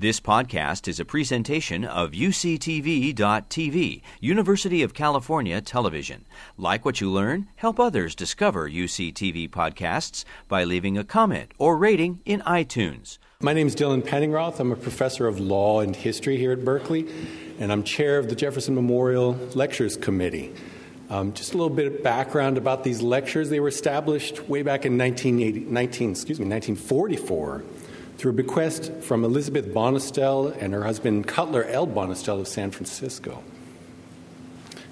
This podcast is a presentation of UCTV.tv, University of California Television. Like what you learn? Help others discover UCTV podcasts by leaving a comment or rating in iTunes. My name is Dylan Penningroth. I'm a professor of law and history here at Berkeley, and I'm chair of the Jefferson Memorial Lectures Committee. Um, just a little bit of background about these lectures. They were established way back in 1980, 19, excuse me, 1944 through a bequest from Elizabeth Bonestell and her husband Cutler L. Bonestell of San Francisco.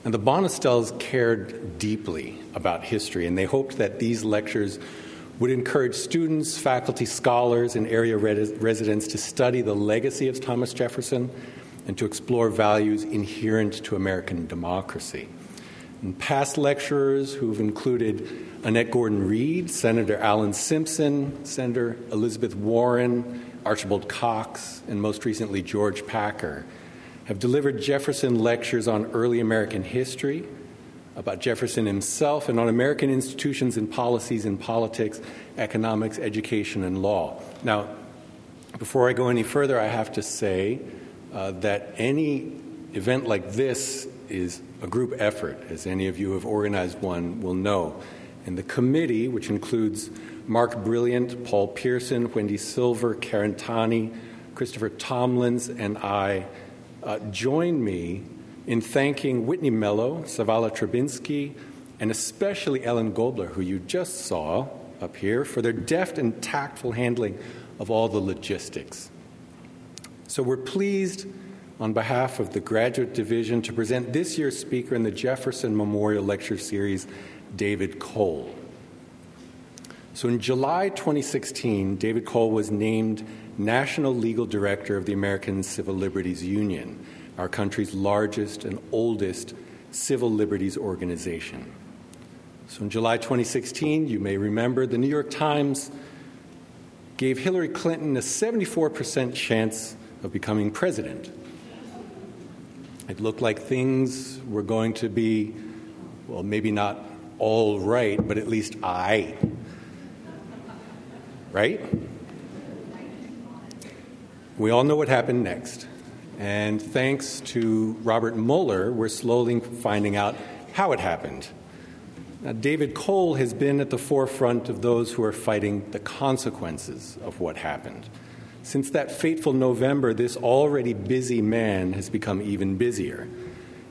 And the Bonestells cared deeply about history, and they hoped that these lectures would encourage students, faculty, scholars, and area residents to study the legacy of Thomas Jefferson and to explore values inherent to American democracy. And past lecturers who've included Annette Gordon Reed, Senator Alan Simpson, Senator Elizabeth Warren, Archibald Cox, and most recently George Packer have delivered Jefferson lectures on early American history, about Jefferson himself, and on American institutions and policies in politics, economics, education, and law. Now, before I go any further, I have to say uh, that any event like this is a group effort, as any of you who have organized one will know. And the committee, which includes Mark Brilliant, Paul Pierson, Wendy Silver, Karen Tani, Christopher Tomlins, and I, uh, join me in thanking Whitney Mello, Savala Trubinsky, and especially Ellen Gobler, who you just saw up here, for their deft and tactful handling of all the logistics. So we're pleased on behalf of the Graduate Division to present this year's speaker in the Jefferson Memorial Lecture Series, David Cole. So in July 2016, David Cole was named National Legal Director of the American Civil Liberties Union, our country's largest and oldest civil liberties organization. So in July 2016, you may remember the New York Times gave Hillary Clinton a 74% chance of becoming president. It looked like things were going to be, well, maybe not all right, but at least I. Right? We all know what happened next. And thanks to Robert Mueller, we're slowly finding out how it happened. Now, David Cole has been at the forefront of those who are fighting the consequences of what happened. Since that fateful November, this already busy man has become even busier.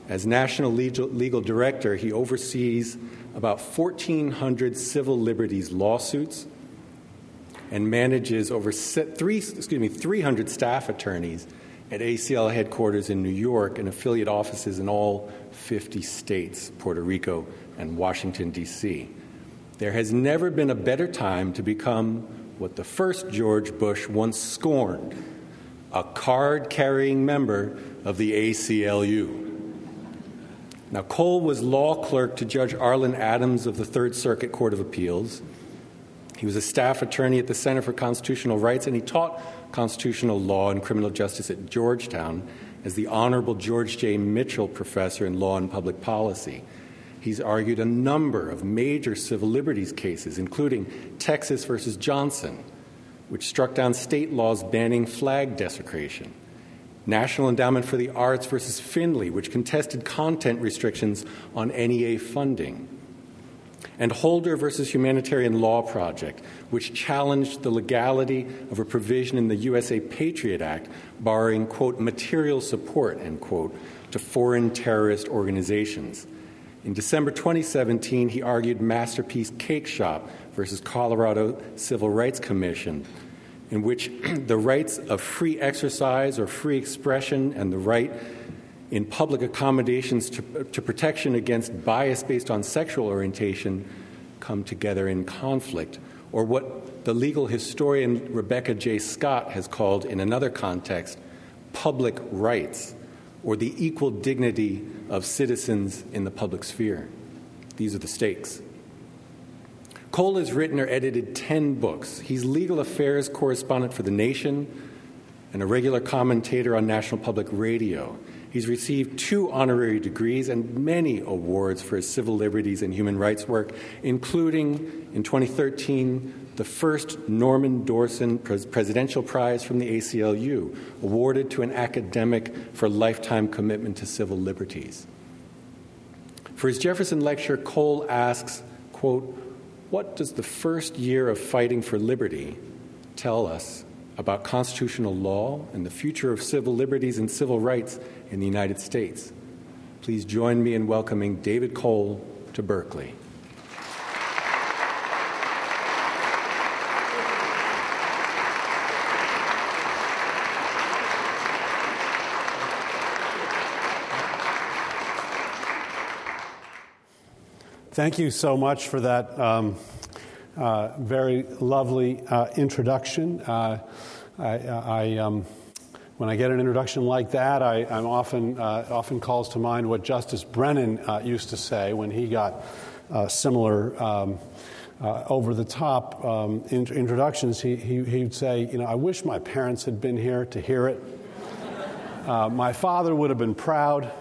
As National Legal, Legal Director, he oversees about 1,400 civil liberties lawsuits and manages over three, excuse me, 300 staff attorneys at ACL headquarters in New York and affiliate offices in all 50 states, Puerto Rico, and Washington, D.C. There has never been a better time to become what the first George Bush once scorned a card carrying member of the ACLU. Now, Cole was law clerk to Judge Arlin Adams of the Third Circuit Court of Appeals. He was a staff attorney at the Center for Constitutional Rights, and he taught constitutional law and criminal justice at Georgetown as the Honorable George J. Mitchell Professor in Law and Public Policy. He's argued a number of major civil liberties cases, including Texas versus Johnson, which struck down state laws banning flag desecration, National Endowment for the Arts versus Finley, which contested content restrictions on NEA funding, and Holder versus Humanitarian Law Project, which challenged the legality of a provision in the USA Patriot Act barring, quote, material support, end quote, to foreign terrorist organizations. In December 2017, he argued Masterpiece Cake Shop versus Colorado Civil Rights Commission, in which the rights of free exercise or free expression and the right in public accommodations to, to protection against bias based on sexual orientation come together in conflict, or what the legal historian Rebecca J. Scott has called, in another context, public rights or the equal dignity of citizens in the public sphere. These are the stakes. Cole has written or edited 10 books. He's legal affairs correspondent for The Nation and a regular commentator on National Public Radio. He's received two honorary degrees and many awards for his civil liberties and human rights work, including in 2013 the first Norman Dorsen Presidential Prize from the ACLU, awarded to an academic for lifetime commitment to civil liberties. For his Jefferson lecture, Cole asks, quote, What does the first year of fighting for liberty tell us about constitutional law and the future of civil liberties and civil rights in the United States? Please join me in welcoming David Cole to Berkeley. Thank you so much for that um, uh, very lovely uh, introduction. Uh, I, I um, when I get an introduction like that, I, am often uh, often calls to mind what Justice Brennan uh, used to say when he got uh, similar. Um, over the top um, in- introductions, he, he, he'd say, You know, I wish my parents had been here to hear it. my father would have been proud,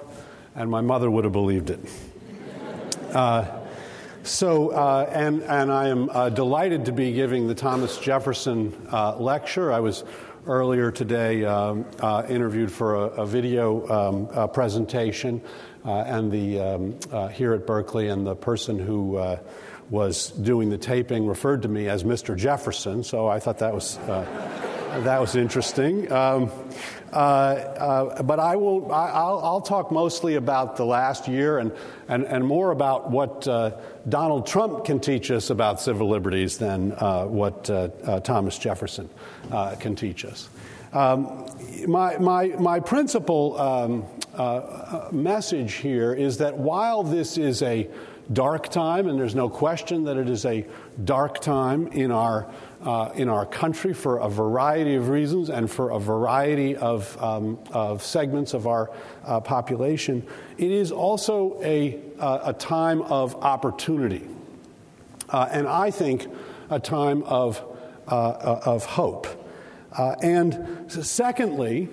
and my mother would have believed it. So, uh, and, and I am uh, delighted to be giving the Thomas Jefferson uh, lecture. I was earlier today um, uh, interviewed for a, a video um, uh, presentation, uh, and the um, here at Berkeley, and the person who was doing the taping referred to me as Mr. Jefferson. So I thought that was that was interesting. Um, uh, uh, but I will, I, will talk mostly about the last year and, and, and more about what uh, Donald Trump can teach us about civil liberties than uh, what uh, uh, Thomas Jefferson can teach us. Um, my, my, my principal um, message here is that while this is a dark time, and there's no question that it is a dark time in our uh, in our country for a variety of reasons and for a variety of, um, of segments of our uh, population, it is also a, uh, a time of opportunity. Uh, and I think a time of, uh, uh, of hope. and secondly,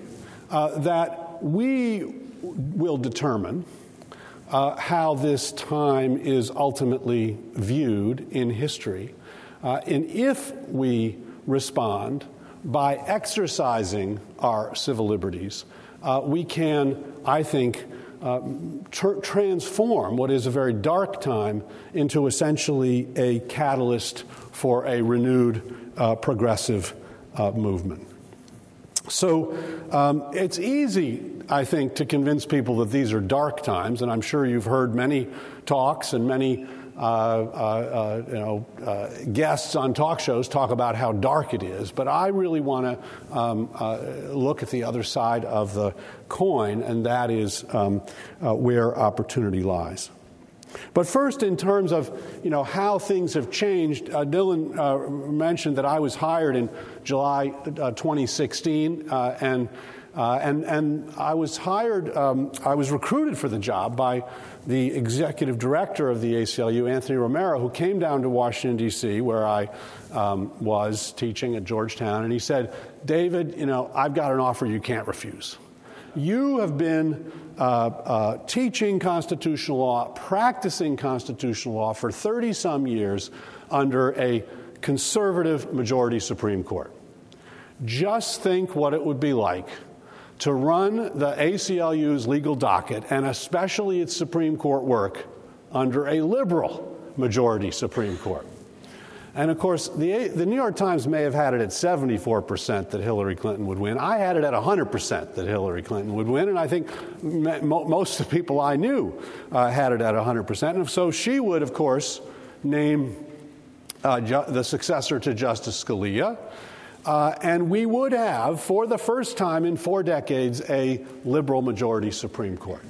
that we will determine how this time is ultimately viewed in history. Uh, and if we respond by exercising our civil liberties, uh, we can, I think, uh, tr- transform what is a very dark time into essentially a catalyst for a renewed uh, progressive uh, movement. So um, it's easy, I think, to convince people that these are dark times, and I'm sure you've heard many talks and many uh, uh, uh, you know, guests on talk shows talk about how dark it is, but I really want to um, look at the other side of the coin, and that is um, where opportunity lies. But first, in terms of you know how things have changed, uh, Dylan uh, mentioned that I was hired in July uh, 2016, and and and I was hired. Um, I was recruited for the job by the executive director of the ACLU, Anthony Romero, who came down to Washington, D.C., where I um, was teaching at Georgetown, and he said, David, you know, I've got an offer you can't refuse. You have been uh, uh, teaching constitutional law, practicing constitutional law for 30 some years under a conservative majority Supreme Court. Just think what it would be like to run the ACLU's legal docket, and especially its Supreme Court work, under a liberal majority Supreme Court. And of course, the, the New York Times may have had it at 74% that Hillary Clinton would win. I had it at 100% that Hillary Clinton would win, and I think mo- most of the people I knew uh, had it at 100%. And so she would, of course, name uh, ju- the successor to Justice Scalia. Uh, and we would have, for the first time in four decades, a liberal majority Supreme Court.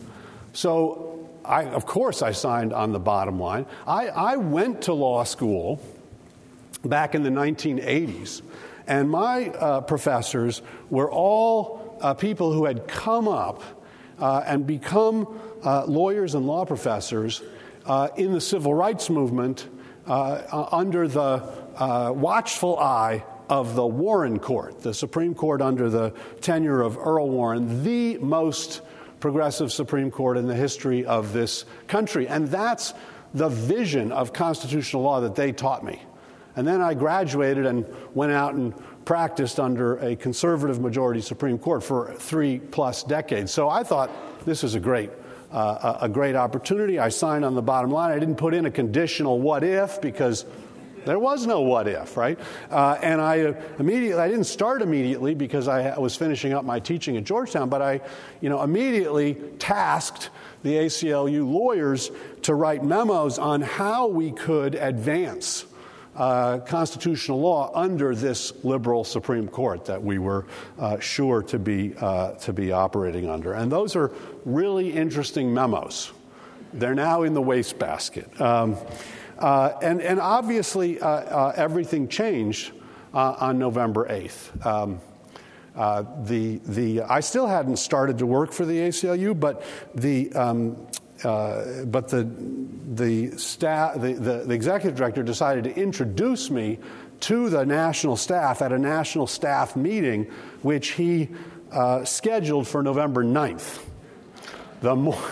So, I, of course, I signed on the bottom line. I, I went to law school back in the 1980s, and my uh, professors were all uh, people who had come up uh, and become uh, lawyers and law professors in the civil rights movement under the watchful eye of the Warren Court, the Supreme Court under the tenure of Earl Warren, the most progressive Supreme Court in the history of this country. And that's the vision of constitutional law that they taught me. And then I graduated and went out and practiced under a conservative majority Supreme Court for three plus decades. So I thought this is a great, uh, a great opportunity. I signed on the bottom line. I didn't put in a conditional what if because there was no what if, right? Uh, and I immediately, I didn't start immediately because I was finishing up my teaching at Georgetown, but I, you know, immediately tasked the ACLU lawyers to write memos on how we could advance uh, constitutional law under this liberal Supreme Court that we were uh, sure to be, uh, to be operating under. And those are really interesting memos. They're now in the wastebasket. Um, uh, and, and obviously, uh, uh, everything changed on November 8th. Um, uh, the, the, I still hadn't started to work for the ACLU, but the, um, uh, but the, the, staff, the, the, the, executive director decided to introduce me to the national staff at a national staff meeting, which he uh, scheduled for November 9th. The, mo-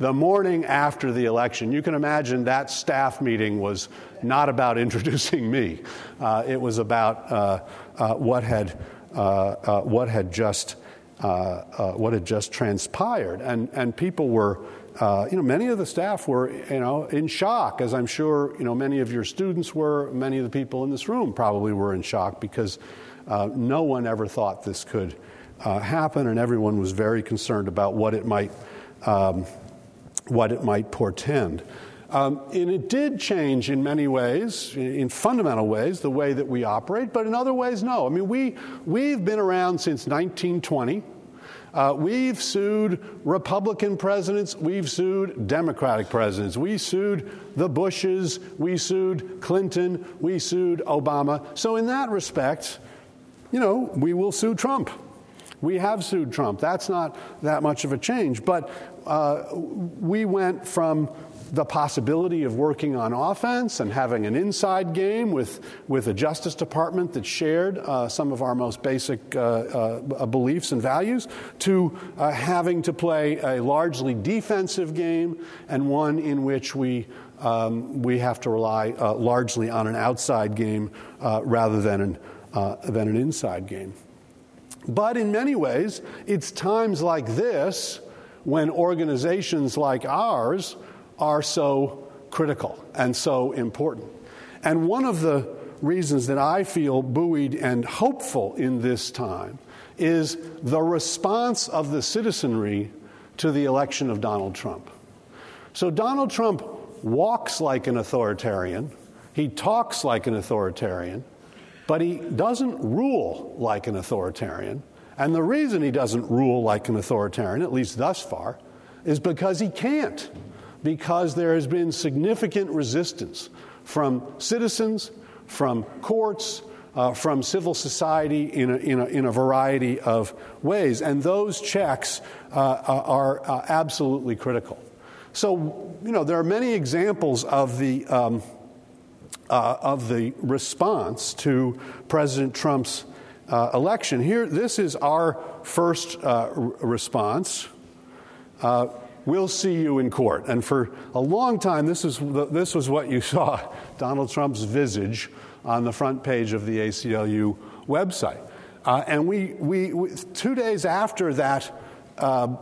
the morning after the election. You can imagine that staff meeting was not about introducing me. Uh, it was about uh, uh, what had uh, what had just what had just transpired, and and people were uh, you know, many of the staff were, you know, in shock, as I'm sure, you know, many of your students were, many of the people in this room probably were in shock because uh, no one ever thought this could uh, happen, and everyone was very concerned about what it might, um, what it might portend. Um, and it did change in many ways, in fundamental ways, the way that we operate, but in other ways, no. I mean, we, we've been around since 1920. Uh, we've sued Republican presidents, we've sued Democratic presidents, we sued the Bushes, we sued Clinton, we sued Obama. So, in that respect, you know, we will sue Trump. We have sued Trump. That's not that much of a change. But uh, we went from the possibility of working on offense and having an inside game with, with a Justice Department that shared uh, some of our most basic uh, uh, beliefs and values, to uh, having to play a largely defensive game and one in which we, um, we have to rely uh, largely on an outside game rather than an, than an inside game. But in many ways, it's times like this when organizations like ours are so critical and so important. And one of the reasons that I feel buoyed and hopeful in this time is the response of the citizenry to the election of Donald Trump. So, Donald Trump walks like an authoritarian, he talks like an authoritarian, but he doesn't rule like an authoritarian. And the reason he doesn't rule like an authoritarian, at least thus far, is because he can't because there has been significant resistance from citizens, from courts, uh, from civil society in a, in, a, in a, variety of ways. And those checks uh, uh, are uh, absolutely critical. So, you know, there are many examples of the, um, uh, of the response to President Trump's uh, election. Here, this is our first response we'll see you in court. And for a long time, this, is this was what you saw Donald Trump's visage on the front page of the ACLU website. Uh, and we, we, we, two days after that, uh,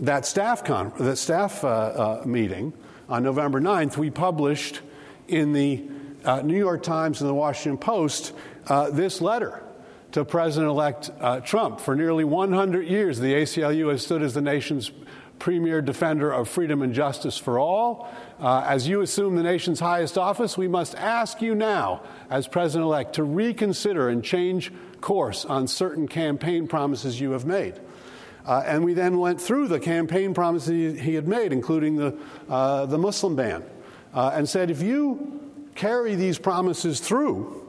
that staff, con- that staff uh, uh meeting on November 9th, we published in the uh, New York Times and the Washington Post uh, this letter to President elect Trump. For nearly 100 years, the ACLU has stood as the nation's premier defender of freedom and justice for all. Uh, as you assume the nation's highest office, we must ask you now, as president elect, to reconsider and change course on certain campaign promises you have made. Uh, and we then went through the campaign promises he, had made, including the, uh, the Muslim ban, uh, and said, if you carry these promises through,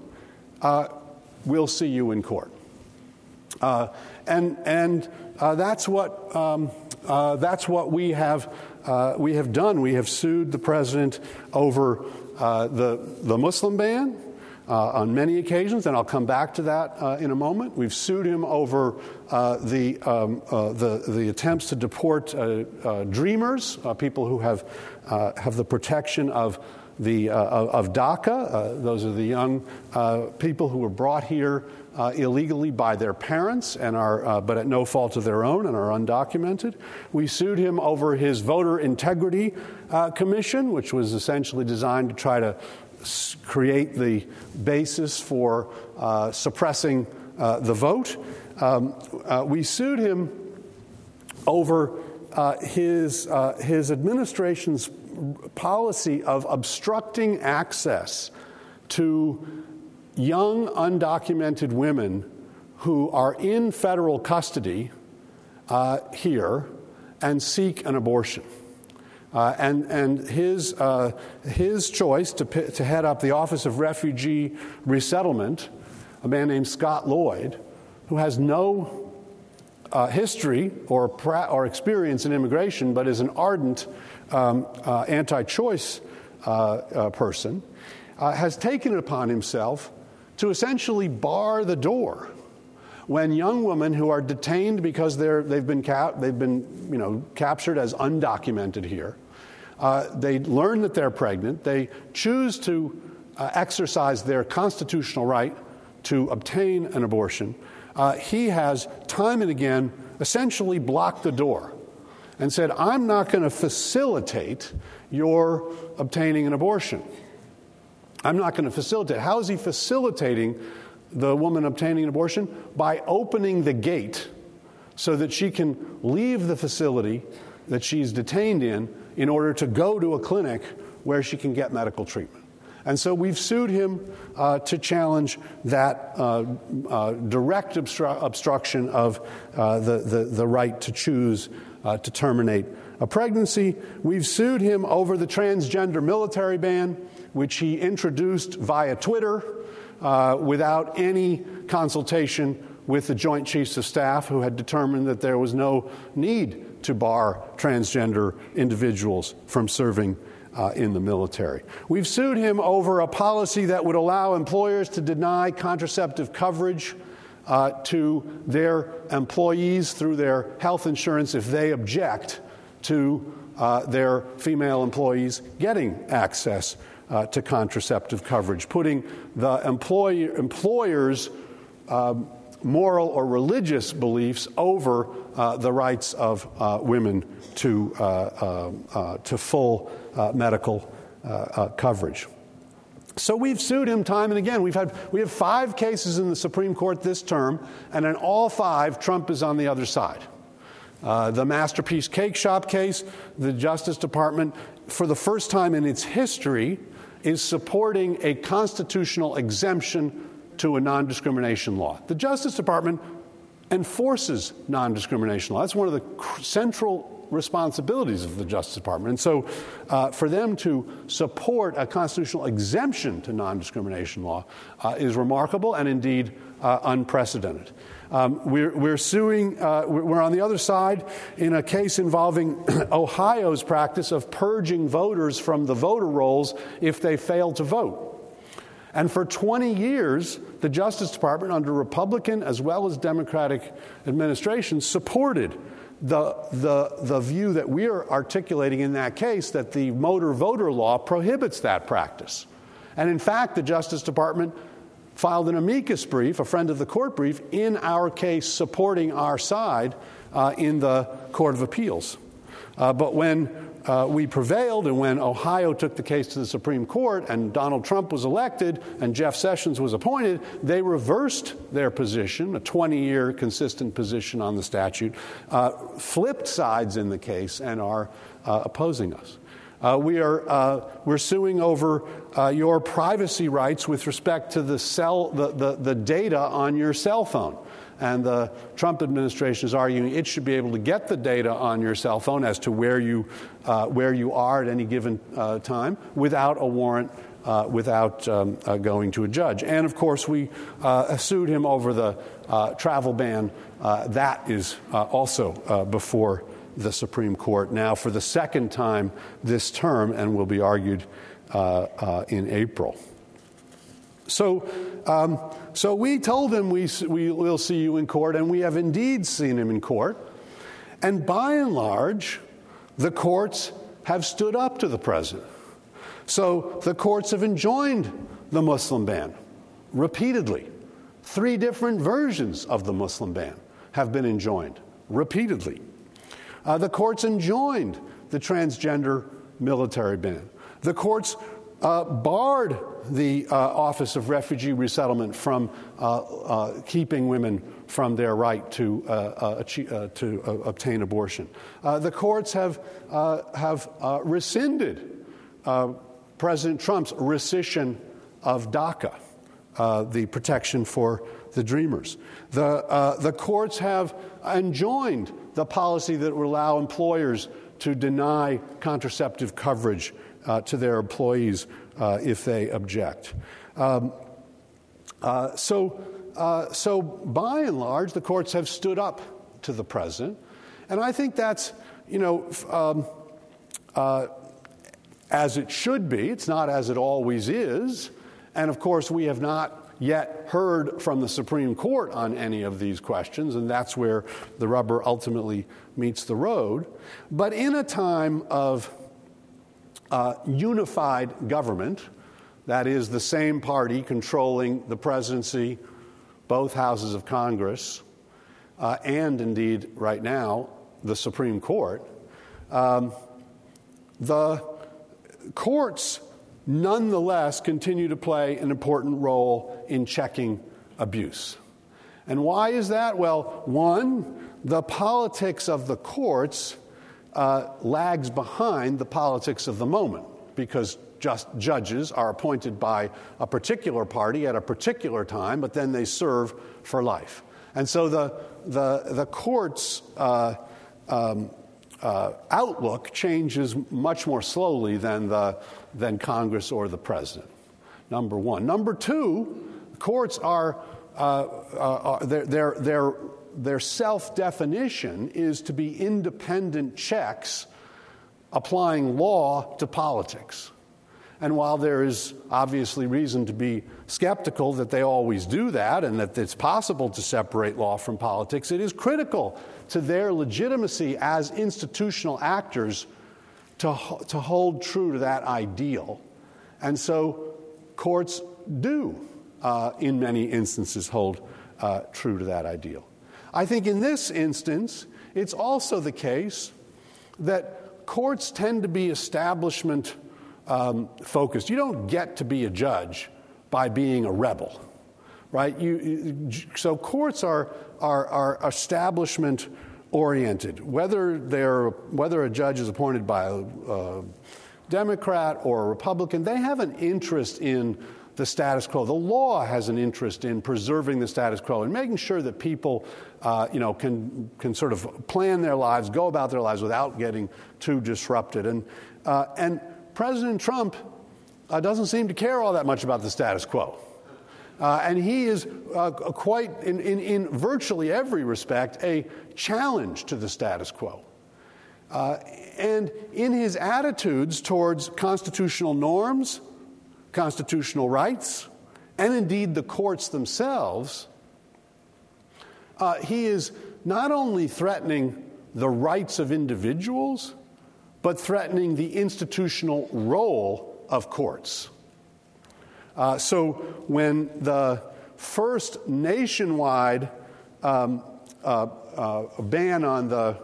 uh, we'll see you in court. Uh, and and that's what. Um, uh, that's what we have, uh, we have done. We have sued the president over uh, the, the Muslim ban. uh, on many occasions, and I'll come back to that uh, in a moment. We've sued him over uh, the, um, uh, the, the, attempts to deport uh, uh, dreamers, people who have, have the protection of, the, of DACA. those are the young people who were brought here illegally by their parents and are, but at no fault of their own and are undocumented. We sued him over his voter integrity commission, which was essentially designed to try to create the basis for uh, suppressing uh, the vote. Um, uh, we sued him over uh, his, uh, his administration's policy of obstructing access to young undocumented women who are in federal custody uh, here and seek an abortion. Uh, and and his, uh, his choice to, to head up the Office of Refugee Resettlement, a man named Scott Lloyd, who has no uh, history or, pra- or experience in immigration, but is an ardent um, uh, anti choice uh, uh, person, has taken it upon himself to essentially bar the door when young women who are detained because they're, they've, been they've been you know, captured as undocumented here, uh, they learn that they're pregnant, they choose to uh, exercise their constitutional right to obtain an abortion, uh, he has time and again essentially blocked the door and said, I'm not going to facilitate your obtaining an abortion. I'm not going to facilitate. How is he facilitating the woman obtaining an abortion? By opening the gate so that she can leave the facility that she's detained in in order to go to a clinic where she can get medical treatment. And so we've sued him uh, to challenge that uh, uh, direct obstru- obstruction of uh, the, the, the, right to choose uh, to terminate a pregnancy. We've sued him over the transgender military ban, which he introduced via Twitter uh, without any consultation with the Joint Chiefs of Staff, who had determined that there was no need to bar transgender individuals from serving uh, in the military. We've sued him over a policy that would allow employers to deny contraceptive coverage uh, to their employees through their health insurance if they object to uh, their female employees getting access uh, to contraceptive coverage, putting the employer, employers' um, moral or religious beliefs over uh, the rights of uh, women to, uh, uh, to full medical coverage. So we've sued him time and again. We've had, we have five cases in the Supreme Court this term, and in all five, Trump is on the other side. Uh, the Masterpiece Cake Shop case, the Justice Department, for the first time in its history, is supporting a constitutional exemption to a non discrimination law. The Justice Department enforces non discrimination law. That's one of the central responsibilities of the Justice Department. And so, uh, for them to support a constitutional exemption to non discrimination law uh, is remarkable and indeed uh, unprecedented. Um, we're, we're, suing, uh, we're on the other side in a case involving Ohio's practice of purging voters from the voter rolls if they fail to vote. And for 20 years, the Justice Department, under Republican as well as Democratic administrations, supported the, the, the view that we are articulating in that case that the motor voter law prohibits that practice. And in fact, the Justice Department filed an amicus brief, a friend of the court brief, in our case supporting our side uh, in the Court of Appeals. Uh, but when uh, we prevailed, and when Ohio took the case to the Supreme Court and Donald Trump was elected and Jeff Sessions was appointed, they reversed their position, a 20 year consistent position on the statute, uh, flipped sides in the case, and are uh, opposing us. Uh, we are uh, we're suing over uh, your privacy rights with respect to the cell the, the, the data on your cell phone. And the Trump administration is arguing it should be able to get the data on your cell phone as to where you, uh, where you are at any given uh, time without a warrant. Uh, without um, uh, going to a judge. And of course, we uh, sued him over the uh, travel ban. that is also before the Supreme Court now for the second time this term and will be argued in April. So, um, so we told him we, we will see you in court, and we have indeed seen him in court. And by and large, the courts have stood up to the president. So the courts have enjoined the Muslim ban repeatedly. Three different versions of the Muslim ban have been enjoined repeatedly. Uh, the courts enjoined the transgender military ban. The courts uh, barred the uh, Office of Refugee Resettlement from uh, uh, keeping women from their right to, uh, achieve, to obtain abortion. the courts have, have rescinded President Trump's rescission of DACA, the protection for the Dreamers. The, the courts have enjoined the policy that would allow employers to deny contraceptive coverage uh, to their employees uh, if they object. Um, uh, so, uh, so, by and large, the courts have stood up to the president, and I think that's, you know, um, uh, as it should be. It's not as it always is, and of course, we have not yet heard from the Supreme Court on any of these questions, and that's where the rubber ultimately meets the road. But in a time of uh, unified government, that is, the same party controlling the presidency, both houses of Congress, uh, and indeed, right now, the Supreme Court, um, the courts nonetheless continue to play an important role in checking abuse. And why is that? Well, one, the politics of the courts uh, lags behind the politics of the moment because just judges are appointed by a particular party at a particular time, but then they serve for life. And so the, the, the court's uh, um, uh, outlook changes much more slowly than, the, than Congress or the president, number one. Number two, courts are, uh, uh, their, their, their, their self definition is to be independent checks applying law to politics. And while there is obviously reason to be skeptical that they always do that and that it's possible to separate law from politics, it is critical to their legitimacy as institutional actors to, to hold true to that ideal. And so courts do, uh, in many instances, hold uh, true to that ideal. I think in this instance, it's also the case that courts tend to be establishment um, focused. You don't get to be a judge by being a rebel, right? You, so courts are, are, are establishment oriented. Whether, they're, whether a judge is appointed by a, a Democrat or a Republican, they have an interest in the status quo. The law has an interest in preserving the status quo and making sure that people, uh, you know, can can sort of plan their lives, go about their lives without getting too disrupted. And uh, and President Trump uh, doesn't seem to care all that much about the status quo. Uh, and he is uh, quite, in, in, in, virtually every respect, a challenge to the status quo. Uh, and in his attitudes towards constitutional norms, constitutional rights, and indeed the courts themselves, uh, he is not only threatening the rights of individuals, but threatening the institutional role of courts. Uh, so when the first nationwide um, uh, uh, ban on the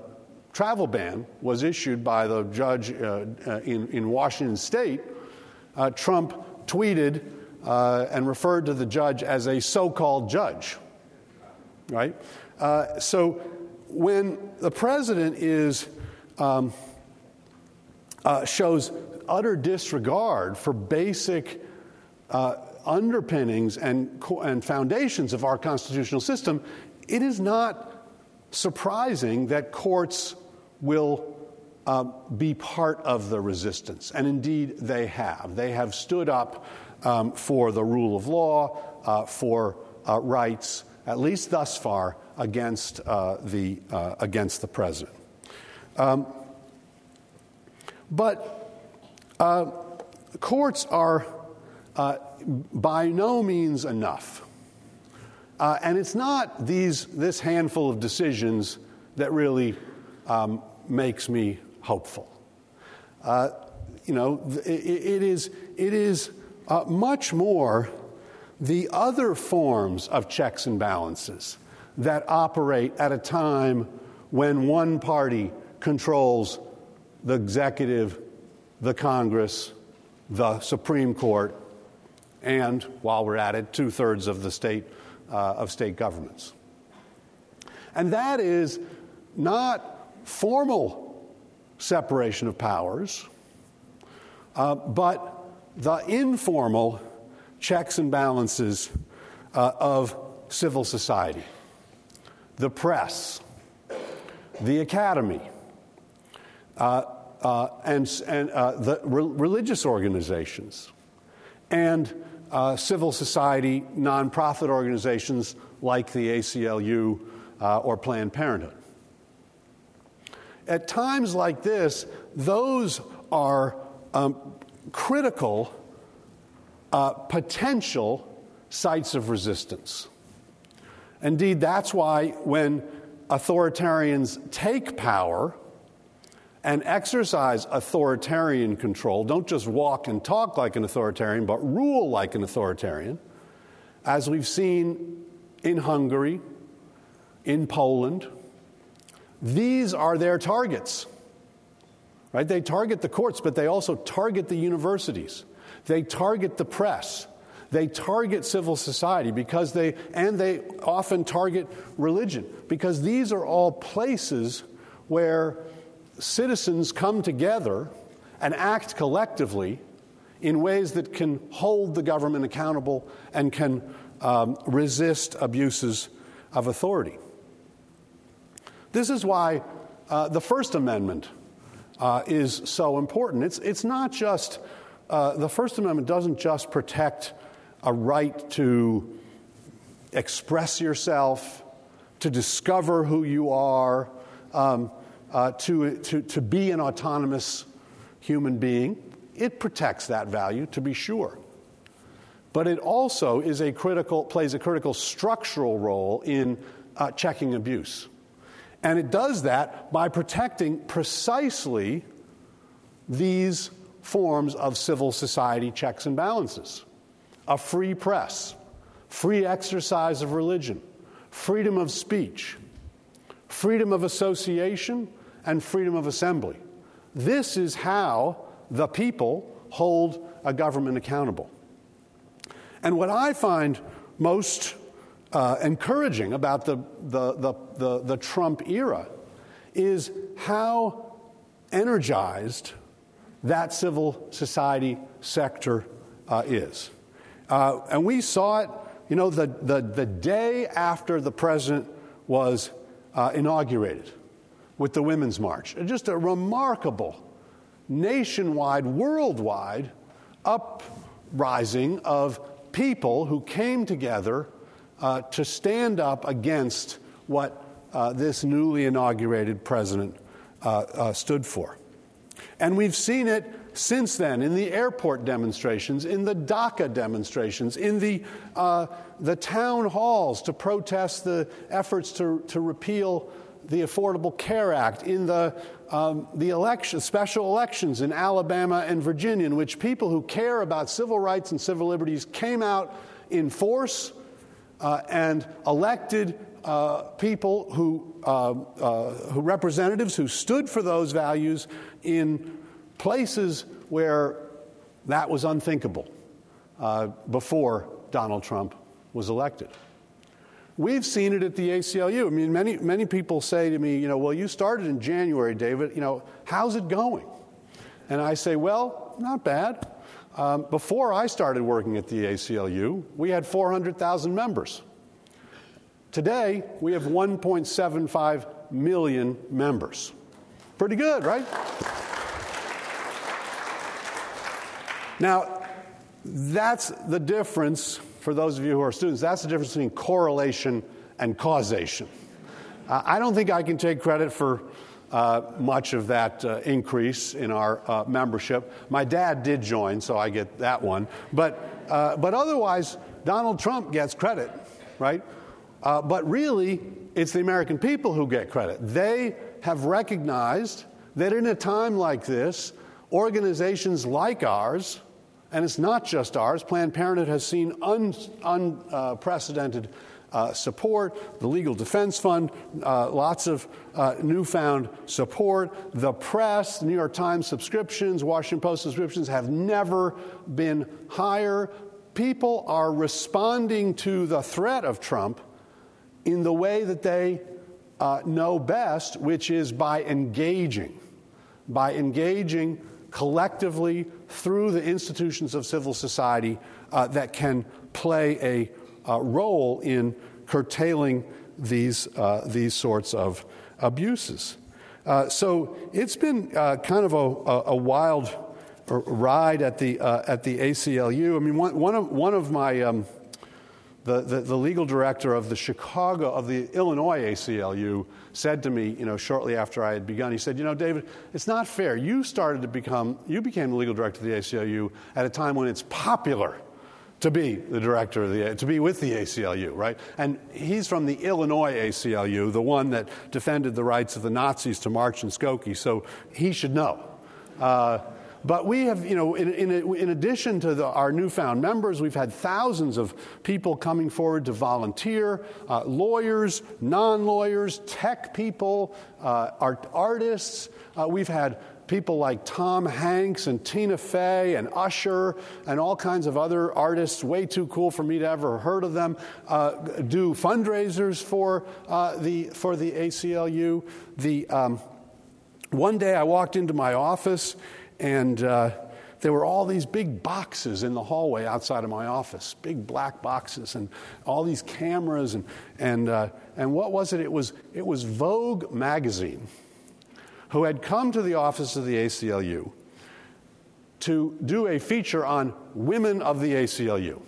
travel ban was issued by the judge uh, uh, in, in Washington state, uh, Trump tweeted and referred to the judge as a so called judge. Right? so when the president is um, uh, shows utter disregard for basic uh, underpinnings and, and foundations of our constitutional system, it is not surprising that courts will uh, be part of the resistance. And indeed, they have. They have stood up um, for the rule of law, uh, for uh, rights, at least thus far, against, uh, the, against the president. Um, but uh, courts are uh, by no means enough. Uh, and it's not these, this handful of decisions that really um, makes me hopeful. Uh, you know, it, it is, it is uh, much more the other forms of checks and balances that operate at a time when one party controls the executive, the Congress, the Supreme Court, and while we're at it, two thirds of the state uh, of state governments. And that is not formal separation of powers, uh, but the informal checks and balances uh, of civil society, the press, the academy, uh, uh, and, and uh, the re- religious organizations, and uh, civil society nonprofit organizations like the ACLU uh, or Planned Parenthood. At times like this, those are um, critical uh, potential sites of resistance. Indeed, that's why when authoritarians take power and exercise authoritarian control, don't just walk and talk like an authoritarian, but rule like an authoritarian, as we've seen in Hungary, in Poland, these are their targets. Right? They target the courts, but they also target the universities. They target the press. They target civil society because they, and they often target religion because these are all places where citizens come together and act collectively in ways that can hold the government accountable and can um, resist abuses of authority. This is why uh, the First Amendment uh, is so important. It's, it's not just, uh, the First Amendment doesn't just protect a right to express yourself, to discover who you are, um, uh, to, to, to be an autonomous human being. It protects that value, to be sure. But it also is a critical, plays a critical structural role in uh, checking abuse. And it does that by protecting precisely these forms of civil society checks and balances a free press, free exercise of religion, freedom of speech, freedom of association, and freedom of assembly. This is how the people hold a government accountable. And what I find most uh, encouraging about the, the, the, the, the Trump era is how energized that civil society sector uh, is. Uh, and we saw it, you know, the, the, the day after the president was uh, inaugurated with the Women's March. Just a remarkable nationwide, worldwide uprising of people who came together uh, to stand up against what uh, this newly inaugurated president uh, stood for. And we've seen it since then in the airport demonstrations, in the DACA demonstrations, in the, uh, the town halls to protest the efforts to, to repeal the Affordable Care Act, in the, um, the election, special elections in Alabama and Virginia, in which people who care about civil rights and civil liberties came out in force uh, and elected uh, people who, uh, uh, who representatives who stood for those values in places where that was unthinkable uh, before Donald Trump was elected. We've seen it at the ACLU. I mean, many, many people say to me, you know, well, you started in January, David, you know, how's it going? And I say, well, not bad. Um, before I started working at the ACLU, we had 400,000 members. Today, we have 1.75 million members. Pretty good, right? Now, that's the difference, for those of you who are students, that's the difference between correlation and causation. Uh, I don't think I can take credit for uh, much of that uh, increase in our uh, membership. My dad did join, so I get that one. But Uh, but otherwise, Donald Trump gets credit, right? Uh, but really, it's the American people who get credit. They have recognized that in a time like this, organizations like ours, and it's not just ours, Planned Parenthood has seen un, unprecedented uh, support, the Legal Defense Fund, uh, lots of uh, newfound support. The press, New York Times subscriptions, Washington Post subscriptions have never been higher. People are responding to the threat of Trump in the way that they uh, know best, which is by engaging, by engaging collectively through the institutions of civil society uh, that can play a uh, role in curtailing these, uh, these sorts of abuses. Uh, so it's been uh, kind of a, a, wild ride at the, at the ACLU. I mean, one, one, of, one of my, um, the, the, the, legal director of the Chicago, of the Illinois ACLU, said to me, you know, shortly after I had begun, he said, you know, David, it's not fair. You started to become, you became the legal director of the ACLU at a time when it's popular to be the director of the to be with the ACLU, right? And he's from the Illinois ACLU, the one that defended the rights of the Nazis to march in Skokie, so he should know. Uh, but we have, you know, in, in, in addition to the, our newfound members, we've had thousands of people coming forward to volunteer uh, lawyers, non lawyers, tech people, uh, art, artists. Uh, we've had people like Tom Hanks and Tina Fey and Usher and all kinds of other artists, way too cool for me to ever heard of them, uh, do fundraisers for, uh, the, for the ACLU. The, um, one day I walked into my office and uh, there were all these big boxes in the hallway outside of my office, big black boxes, and all these cameras. And, and, uh, and what was it? It was, it was Vogue magazine who had come to the office of the ACLU to do a feature on women of the ACLU.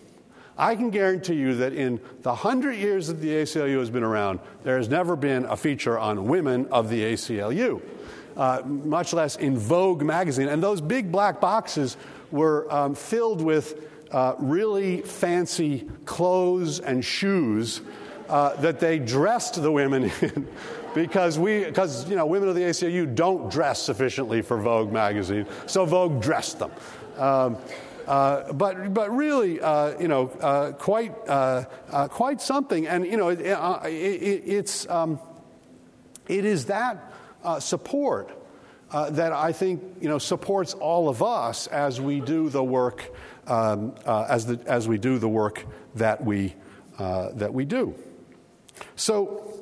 I can guarantee you that in the hundred years that the ACLU has been around, there has never been a feature on women of the ACLU, uh, much less in Vogue magazine. And those big black boxes were um, filled with uh, really fancy clothes and shoes uh, that they dressed the women in because we because you know women of the ACLU don't dress sufficiently for Vogue magazine, so Vogue dressed them. Um, uh, but but really, uh, you know, uh, quite uh, uh, quite something, and you know, it, uh, it, it's um, it is that support that I think you know supports all of us as we do the work um, as the as we do the work that we that we do. So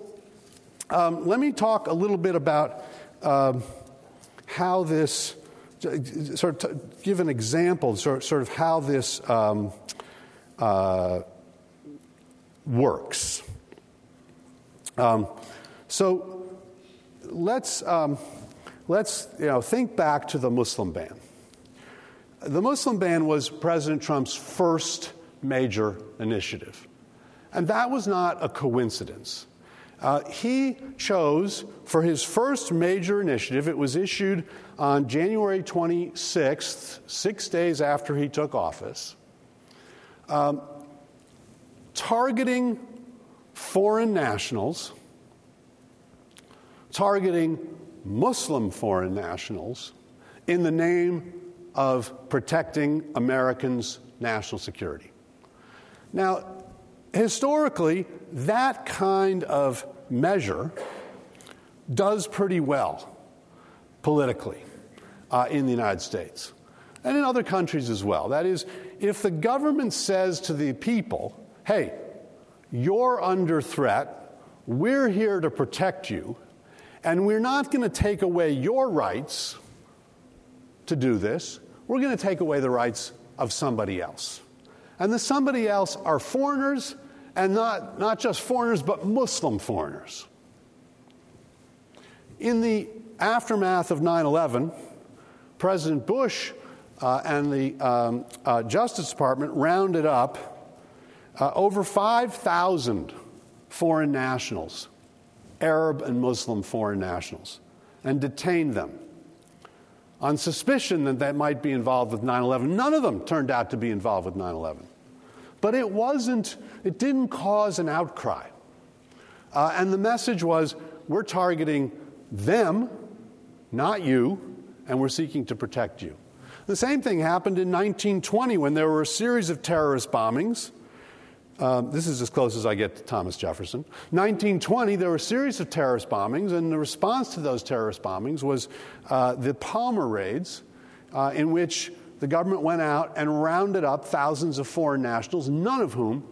um, let me talk a little bit about um, how this, sort of give an example, sort, sort of how this um, uh, works. Um, so let's, um, let's you know, think back to the Muslim ban. The Muslim ban was President Trump's first major initiative. And that was not a coincidence. Uh, he chose for his first major initiative, it was issued on January 26th, six days after he took office, um, targeting foreign nationals, targeting Muslim foreign nationals in the name of protecting Americans' national security. Now, historically, that kind of measure does pretty well politically uh, in the United States and in other countries as well. That is, if the government says to the people, hey, you're under threat, we're here to protect you, and we're not going to take away your rights to do this, we're going to take away the rights of somebody else. And the somebody else are foreigners and not, not just foreigners, but Muslim foreigners. In the aftermath of 9 11, President Bush uh, and the um, uh, Justice Department rounded up uh, over 5,000 foreign nationals, Arab and Muslim foreign nationals, and detained them on suspicion that they might be involved with 9 11. None of them turned out to be involved with 9 11. but it wasn't, it didn't cause an outcry. Uh, and the message was we're targeting them, not you, and we're seeking to protect you. The same thing happened in 1920 when there were a series of terrorist bombings. Um, this is as close as I get to Thomas Jefferson. 1920, there were a series of terrorist bombings, and the response to those terrorist bombings was uh, the Palmer raids, uh, in which the government went out and rounded up thousands of foreign nationals, none of whom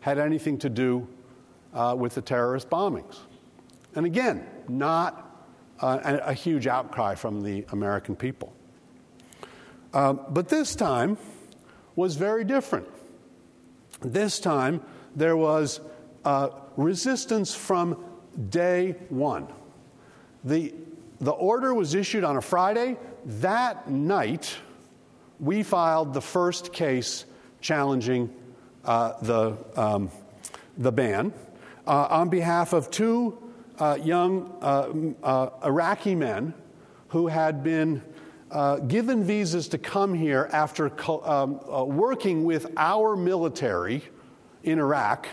had anything to do uh, with the terrorist bombings. And again, not uh, a, a, huge outcry from the American people. Uh, but this time was very different. This time there was uh, resistance from day one. The, the order was issued on a Friday. That night, we filed the first case challenging uh, the, um, the ban uh, on behalf of two uh, young uh, uh, Iraqi men who had been uh, given visas to come here after co- um, working with our military in Iraq.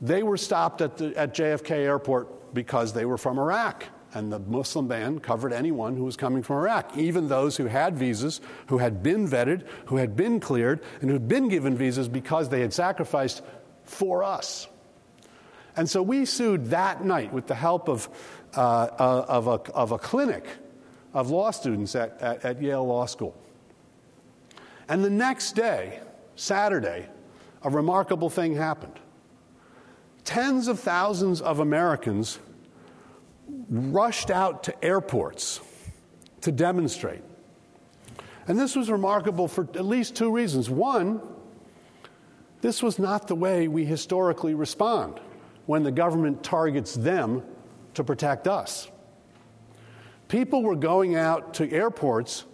They were stopped at, the, at JFK Airport because they were from Iraq and the Muslim ban covered anyone who was coming from Iraq, even those who had visas, who had been vetted, who had been cleared, and who had been given visas because they had sacrificed for us. And so we sued that night with the help of, uh, uh, of, a, of a clinic of law students at, at, at Yale Law School. And the next day, Saturday, a remarkable thing happened. Tens of thousands of Americans rushed out to airports to demonstrate. And this was remarkable for at least two reasons. One, this was not the way we historically respond when the government targets them to protect us. People were going out to airports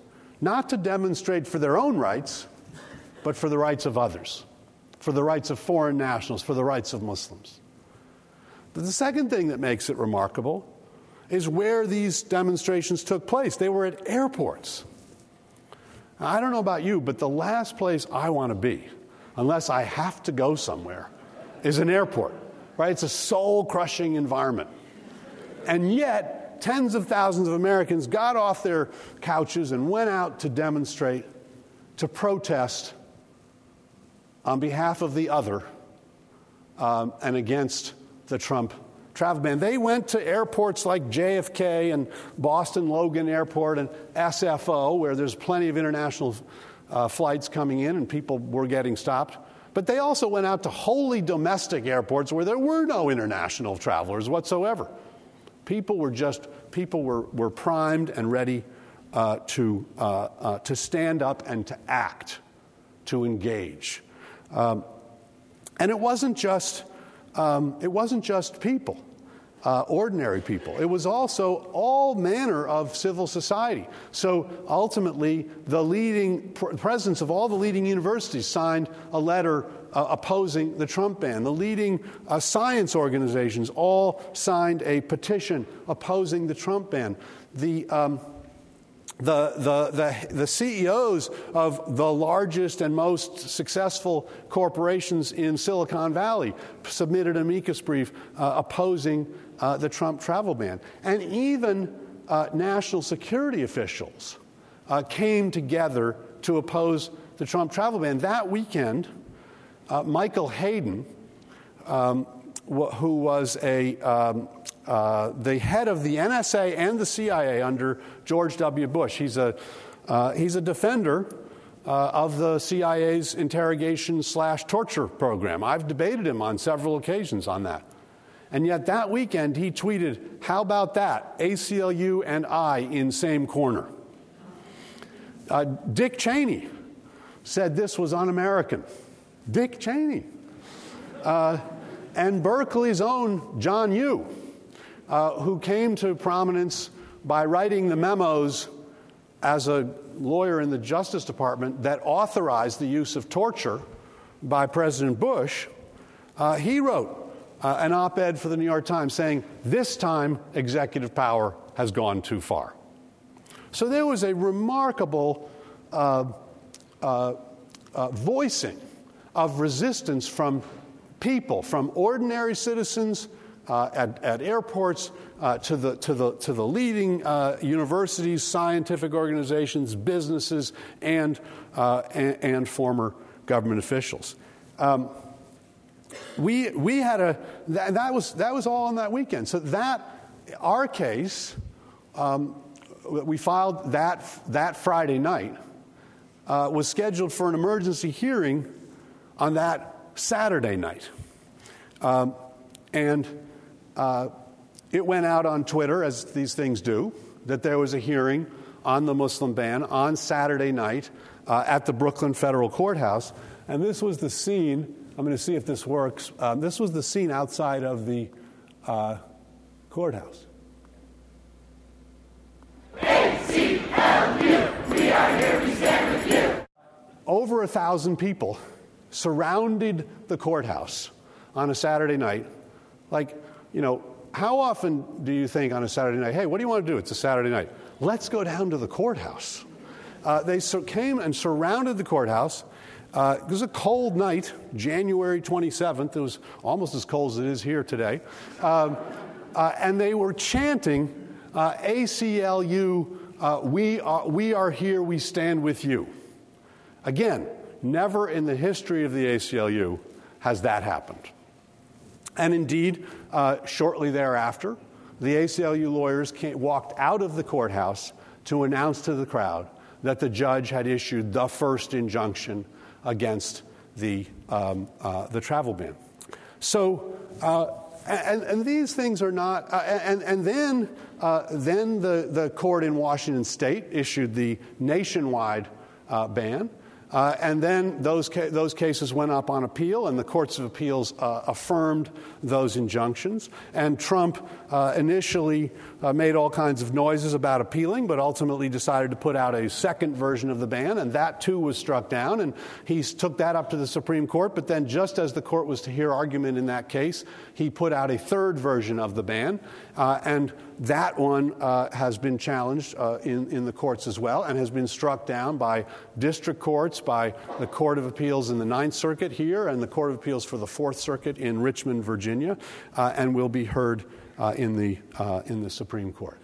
not to demonstrate for their own rights, but for the rights of others, for the rights of foreign nationals, for the rights of Muslims. The second thing that makes it remarkable is where these demonstrations took place. They were at airports. I don't know about you, but the last place I want to be, unless I have to go somewhere, is an airport, right? It's a soul crushing environment. And yet, tens of thousands of Americans got off their couches and went out to demonstrate, to protest on behalf of the other um, and against the Trump travel ban. They went to airports like JFK and Boston Logan Airport and SFO, where there's plenty of international uh, flights coming in and people were getting stopped. But they also went out to wholly domestic airports where there were no international travelers whatsoever. People were just, people were, were primed and ready uh, to, uh, uh to stand up and to act, to engage. Um, and it wasn't just um, it wasn't just people. Uh, ordinary people. It was also all manner of civil society. So ultimately, the leading pr- presidents of all the leading universities signed a letter uh, opposing the Trump ban. The leading uh, science organizations all signed a petition opposing the Trump ban. The um, the, the, the, the, CEOs of the largest and most successful corporations in Silicon Valley submitted an amicus brief uh, opposing uh, the Trump travel ban. And even uh, national security officials uh, came together to oppose the Trump travel ban. That weekend, uh, Michael Hayden, um, who was a um, uh, the head of the NSA and the CIA under George W. Bush. He's a, uh, he's a defender uh, of the CIA's interrogation slash torture program. I've debated him on several occasions on that. And yet that weekend he tweeted, How about that? ACLU and I in same corner. Uh, Dick Cheney said this was un American. Dick Cheney. Uh, and Berkeley's own John Yoo uh, who came to prominence by writing the memos as a lawyer in the Justice Department that authorized the use of torture by President Bush, uh, he wrote uh, an op ed for the New York Times saying, This time executive power has gone too far. So there was a remarkable uh, uh, voicing of resistance from people, from ordinary citizens uh, at, at, airports uh, to, the, to, the, to the leading uh, universities, scientific organizations, businesses, and, uh, and, and, former government officials. Um, we, we had a, that, that, was, that was all on that weekend. So that, our case, um, we filed that, that Friday night, uh, was scheduled for an emergency hearing on that Saturday night. Um, and uh, it went out on Twitter, as these things do, that there was a hearing on the Muslim ban on Saturday night uh, at the Brooklyn Federal Courthouse. And this was the scene. I'm going to see if this works. Um, this was the scene outside of the uh, courthouse. ACLU, we are here, we stand with you. Over a thousand people surrounded the courthouse on a Saturday night. Like, you know, how often do you think on a Saturday night, hey, what do you want to do? It's a Saturday night. Let's go down to the courthouse. Uh, they so came and surrounded the courthouse. Uh, it was a cold night, January 27th. It was almost as cold as it is here today. Um, uh, and they were chanting, uh, ACLU, uh, we, are, we are here, we stand with you. Again, never in the history of the ACLU has that happened. And indeed, uh, shortly thereafter, the ACLU lawyers came, walked out of the courthouse to announce to the crowd that the judge had issued the first injunction against the, um, uh, the travel ban. So, uh, and, and, these things are not, uh, and, and then, uh, then the, the court in Washington state issued the nationwide uh, ban. Uh, and then those, ca- those cases went up on appeal, and the courts of appeals uh, affirmed those injunctions. And Trump uh, initially uh, made all kinds of noises about appealing, but ultimately decided to put out a second version of the ban, and that too was struck down. And he took that up to the Supreme Court, but then just as the court was to hear argument in that case, he put out a third version of the ban. Uh, and that one uh, has been challenged uh, in, in the courts as well and has been struck down by district courts, by the Court of Appeals in the Ninth Circuit here, and the Court of Appeals for the Fourth Circuit in Richmond, Virginia, uh, and will be heard uh, in, the, uh, in the Supreme Court.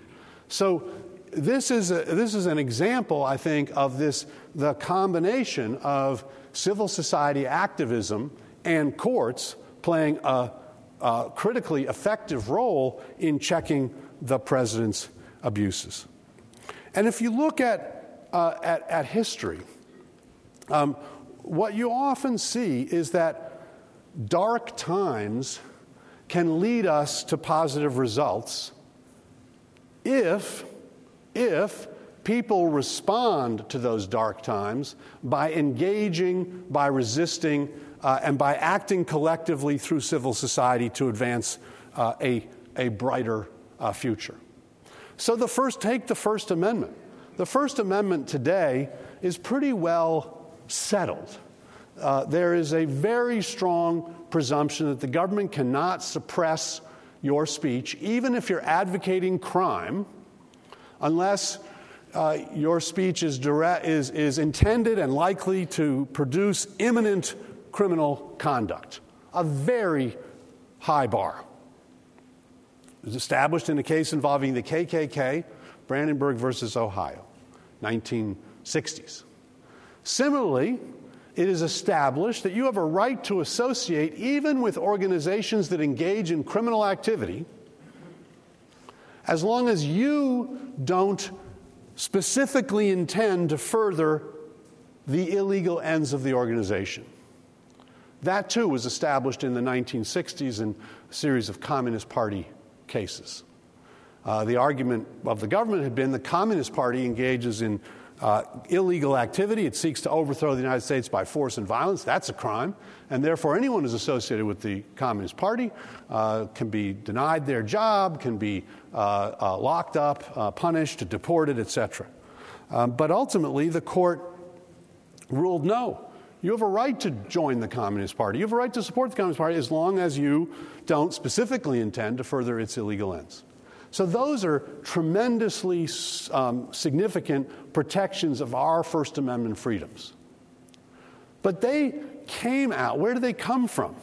So, this is, a, this is an example, I think, of this the combination of civil society activism and courts playing a uh, critically effective role in checking the president's abuses. And if you look at, uh, at, at, history, um, what you often see is that dark times can lead us to positive results if, if people respond to those dark times by engaging, by resisting, uh, and by acting collectively through civil society to advance uh, a, a brighter uh, future. So, the first, take the First Amendment. The First Amendment today is pretty well settled. Uh, there is a very strong presumption that the government cannot suppress your speech, even if you're advocating crime, unless uh, your speech is, direct, is, is intended and likely to produce imminent criminal conduct. A very high bar. It was established in a case involving the KKK, Brandenburg versus Ohio, 1960s. Similarly, it is established that you have a right to associate even with organizations that engage in criminal activity as long as you don't specifically intend to further the illegal ends of the organization. That too was established in the 1960s in a series of Communist Party cases. Uh, the argument of the government had been the Communist Party engages in uh, illegal activity. It seeks to overthrow the United States by force and violence. That's a crime. And therefore, anyone who's associated with the Communist Party uh, can be denied their job, can be uh, uh locked up, uh, punished, deported, etc. Um, but ultimately, the court ruled no. You have a right to join the Communist Party. You have a right to support the Communist Party as long as you don't specifically intend to further its illegal ends. So, those are tremendously um, significant protections of our First Amendment freedoms. But they came out, where did they come from?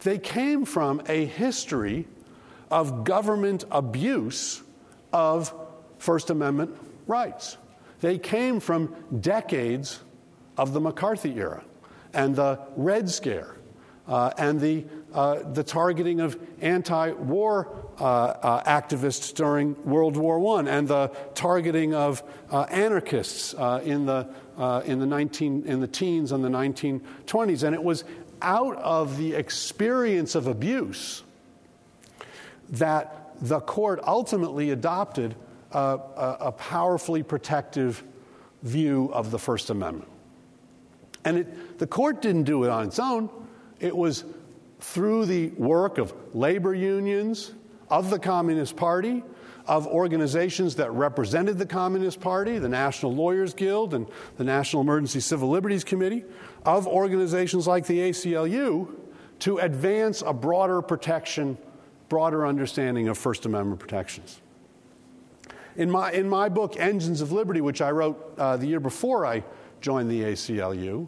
They came from a history of government abuse of First Amendment rights. They came from decades of the McCarthy era and the Red Scare uh, and the, uh, the targeting of anti war uh, uh, activists during World War I and the targeting of uh, anarchists uh, in, the, in, the 19, in the teens and the 1920s. And it was out of the experience of abuse that the court ultimately adopted a, a, a powerfully protective view of the First Amendment. And it, the court didn't do it on its own, it was through the work of labor unions, of the Communist Party, of organizations that represented the Communist Party, the National Lawyers Guild and the National Emergency Civil Liberties Committee, of organizations like the ACLU to advance a broader protection, broader understanding of First Amendment protections. In my, in my book, Engines of Liberty, which I wrote uh, the year before I joined the ACLU,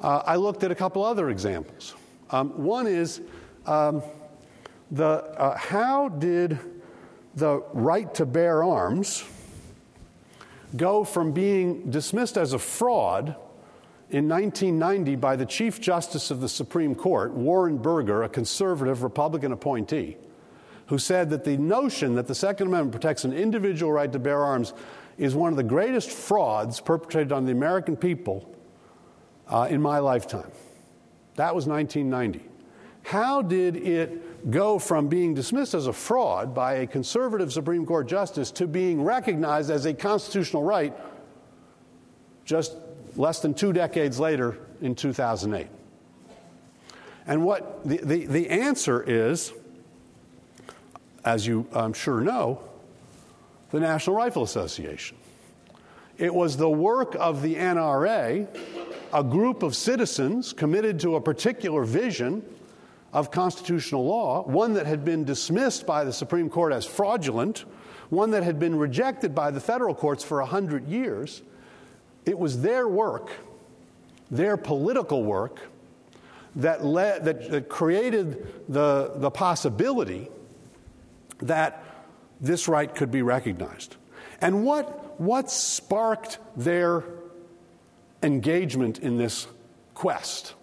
uh, I looked at a couple other examples. Um, one is um, the, uh, how did the right to bear arms go from being dismissed as a fraud in 1990 by the Chief Justice of the Supreme Court, Warren Burger, a conservative Republican appointee, who said that the notion that the Second Amendment protects an individual right to bear arms is one of the greatest frauds perpetrated on the American people uh, in my lifetime. That was 1990. How did it go from being dismissed as a fraud by a conservative Supreme Court justice to being recognized as a constitutional right just less than two decades later in 2008? And what the, the, the answer is, as you I'm sure know, the National Rifle Association. It was the work of the NRA, a group of citizens committed to a particular vision of constitutional law, one that had been dismissed by the Supreme Court as fraudulent, one that had been rejected by the federal courts for 100 years. It was their work, their political work, that, led, that, that created the, the possibility that this right could be recognized. And what, what sparked their engagement in this quest?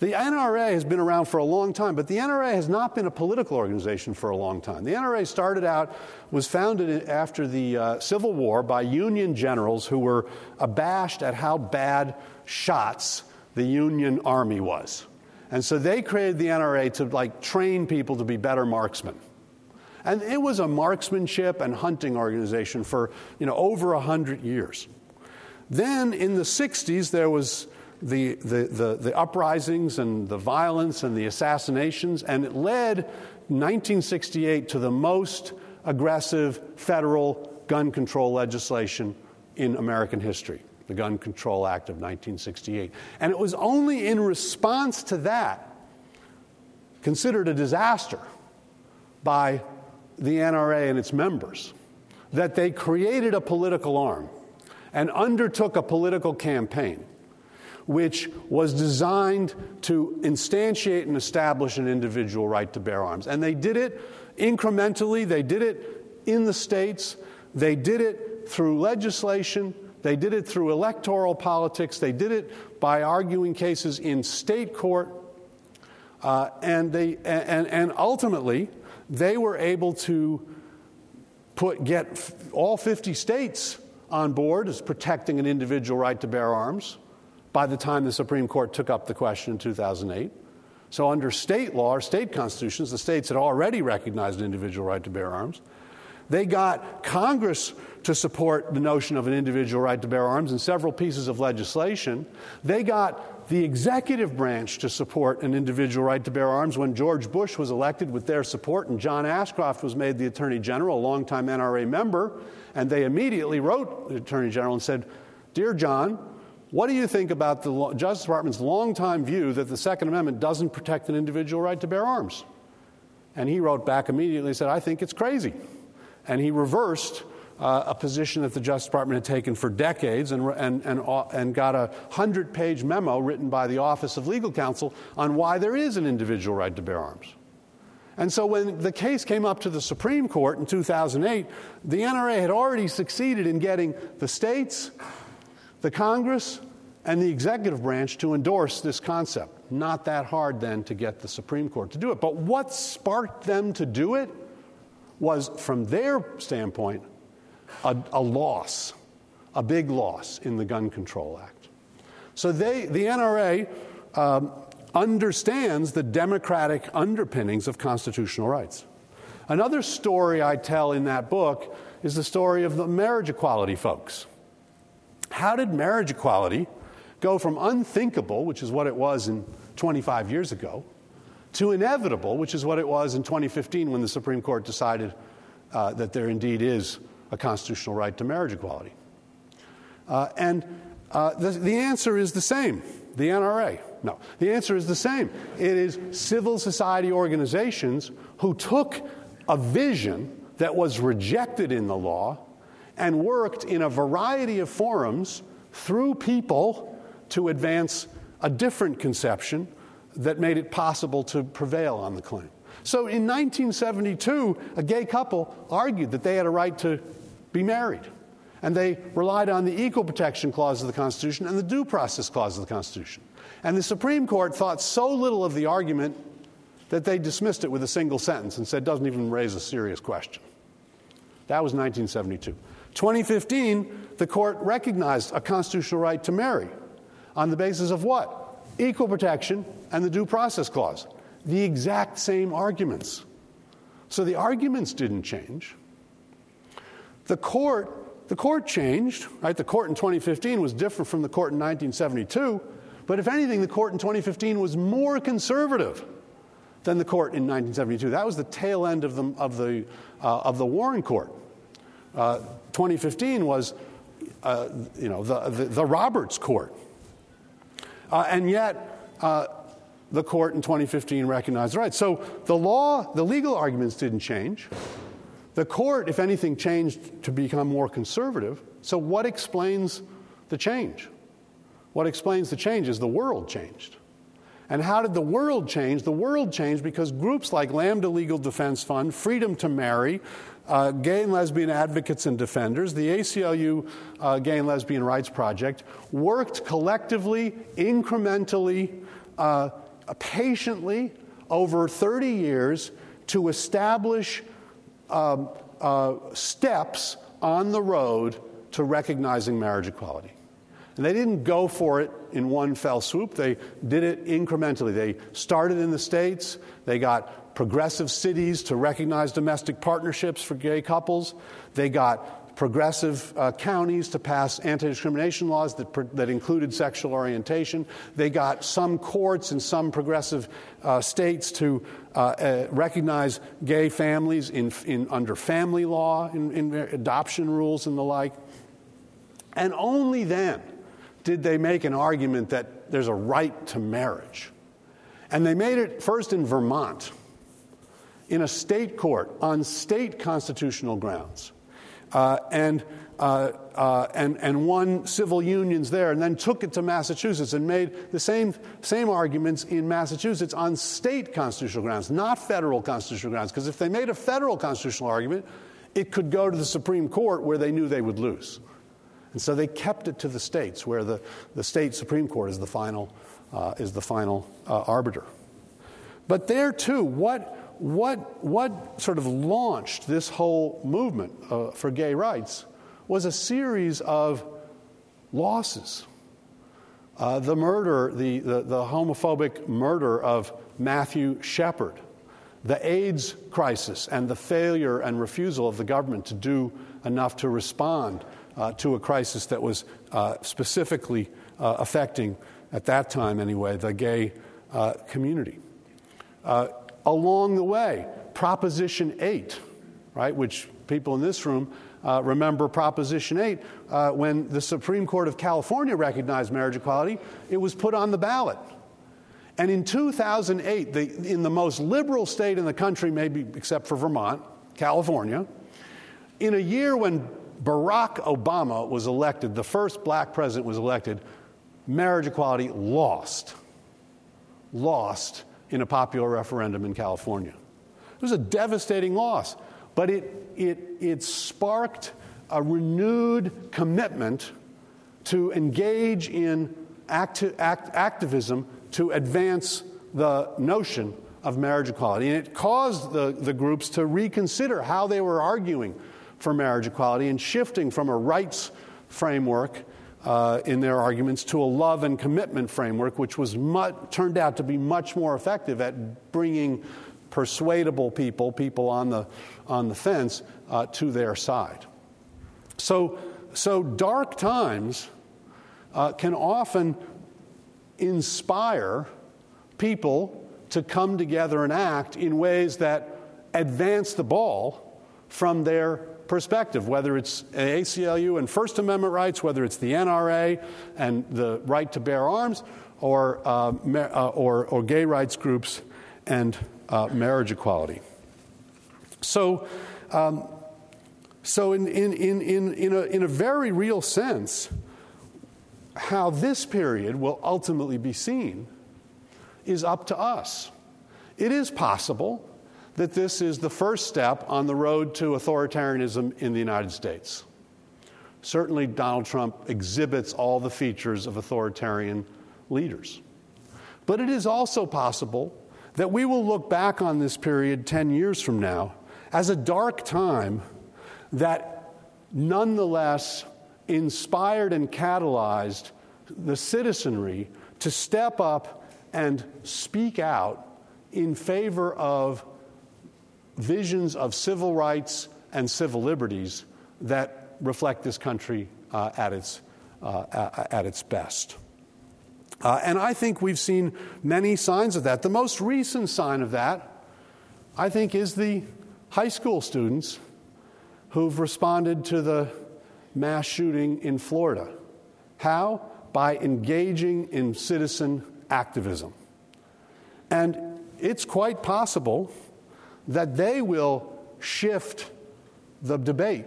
The NRA has been around for a long time, but the NRA has not been a political organization for a long time. The NRA started out, was founded after the uh, Civil War by Union generals who were abashed at how bad shots the Union Army was. And so they created the NRA to like train people to be better marksmen. And it was a marksmanship and hunting organization for you know, over 100 years. Then in the 60s, there was the, the, the, the, uprisings and the violence and the assassinations, and it led 1968 to the most aggressive federal gun control legislation in American history, the Gun Control Act of 1968. And it was only in response to that, considered a disaster by the NRA and its members, that they created a political arm and undertook a political campaign which was designed to instantiate and establish an individual right to bear arms. And they did it incrementally, they did it in the states, they did it through legislation, they did it through electoral politics, they did it by arguing cases in state court, uh, and, they, and, and ultimately, they were able to put, get all 50 states on board as protecting an individual right to bear arms by the time the Supreme Court took up the question in 2008. So, under state law or state constitutions, the states had already recognized an individual right to bear arms. They got Congress to support the notion of an individual right to bear arms in several pieces of legislation. They got the executive branch to support an individual right to bear arms when George Bush was elected with their support, and John Ashcroft was made the Attorney General, a longtime NRA member. And they immediately wrote the Attorney General and said, Dear John, what do you think about the Justice Department's longtime view that the Second Amendment doesn't protect an individual right to bear arms? And he wrote back immediately and said, I think it's crazy. And he reversed uh, a position that the Justice Department had taken for decades and, and, and, uh, and got a 100 page memo written by the Office of Legal Counsel on why there is an individual right to bear arms. And so when the case came up to the Supreme Court in 2008, the NRA had already succeeded in getting the states, the Congress, and the executive branch to endorse this concept. Not that hard then to get the Supreme Court to do it. But what sparked them to do it was, from their standpoint, a, a loss, a big loss in the Gun Control Act. So they, the NRA um, understands the democratic underpinnings of constitutional rights. Another story I tell in that book is the story of the marriage equality folks. How did marriage equality go from unthinkable, which is what it was in 25 years ago, to inevitable, which is what it was in 2015 when the Supreme Court decided uh, that there indeed is a constitutional right to marriage equality? Uh, and uh, the, the answer is the same the NRA. No, the answer is the same. It is civil society organizations who took a vision that was rejected in the law and worked in a variety of forums through people to advance a different conception that made it possible to prevail on the claim. So in 1972, a gay couple argued that they had a right to be married. And they relied on the Equal Protection Clause of the Constitution and the Due Process Clause of the Constitution. And the Supreme Court thought so little of the argument that they dismissed it with a single sentence and said, doesn't even raise a serious question. That was 1972. 2015, the court recognized a constitutional right to marry on the basis of what? Equal protection and the Due Process Clause. The exact same arguments. So the arguments didn't change. The court, the court changed, right? The court in 2015 was different from the court in 1972 but if anything, the court in 2015 was more conservative than the court in 1972. That was the tail end of the, of the, uh, of the Warren Court. Uh, 2015 was, uh, you know, the, the, the Roberts Court. Uh, and yet, uh, the court in 2015 recognized the right. So the law, the legal arguments didn't change. The court, if anything, changed to become more conservative. So what explains the change? What explains the change is the world changed. And how did the world change? The world changed because groups like Lambda Legal Defense Fund, Freedom to Marry, uh, Gay and Lesbian Advocates and Defenders, the ACLU uh, Gay and Lesbian Rights Project worked collectively, incrementally, uh, patiently over 30 years to establish um, uh, steps on the road to recognizing marriage equality. And they didn't go for it in one fell swoop. They did it incrementally. They started in the States. They got progressive cities to recognize domestic partnerships for gay couples. They got progressive uh, counties to pass anti discrimination laws that, that included sexual orientation. They got some courts in some progressive uh, states to uh, uh recognize gay families in, in, under family law, in, in adoption rules, and the like. And only then did they make an argument that there's a right to marriage. And they made it first in Vermont, in a state court, on state constitutional grounds. Uh, and, uh, uh, and, and won civil unions there, and then took it to Massachusetts and made the same, same arguments in Massachusetts on state constitutional grounds, not federal constitutional grounds. Because if they made a federal constitutional argument, it could go to the Supreme Court where they knew they would lose. And so they kept it to the states, where the, the state Supreme Court is the final, uh, is the final uh, arbiter. But there too, what, what, what sort of launched this whole movement uh, for gay rights was a series of losses. Uh, the murder, the, the, the homophobic murder of Matthew Shepard, the AIDS crisis, and the failure and refusal of the government to do enough to respond uh, to a crisis that was uh, specifically uh, affecting, at that time anyway, the gay uh, community. Uh, along the way, Proposition 8, right, which people in this room uh, remember Proposition 8, when the Supreme Court of California recognized marriage equality, it was put on the ballot. And in 2008, the, in the most liberal state in the country, maybe except for Vermont, California, in a year when Barack Obama was elected, the first black president was elected, marriage equality lost. Lost in a popular referendum in California. It was a devastating loss, but it, it, it sparked a renewed commitment to engage in acti- act, activism to advance the notion of marriage equality. And it caused the, the groups to reconsider how they were arguing for marriage equality and shifting from a rights framework uh, in their arguments to a love and commitment framework, which was turned out to be much more effective at bringing persuadable people, people on the, on the fence, uh, to their side. So, so dark times uh, can often inspire people to come together and act in ways that advance the ball from their perspective, whether it's ACLU and First Amendment rights, whether it's the NRA and the right to bear arms, or, uh, uh, or, or, gay rights groups and uh, marriage equality. So, um, so in, in, in, in, in, a, in a very real sense, how this period will ultimately be seen is up to us. It is possible that this is the first step on the road to authoritarianism in the United States. Certainly, Donald Trump exhibits all the features of authoritarian leaders. But it is also possible that we will look back on this period 10 years from now as a dark time that nonetheless inspired and catalyzed the citizenry to step up and speak out in favor of visions of civil rights and civil liberties that reflect this country uh, at, its, uh, at its best. Uh, and I think we've seen many signs of that. The most recent sign of that, I think, is the high school students who've responded to the mass shooting in Florida. How? By engaging in citizen activism. And it's quite possible that they will shift the debate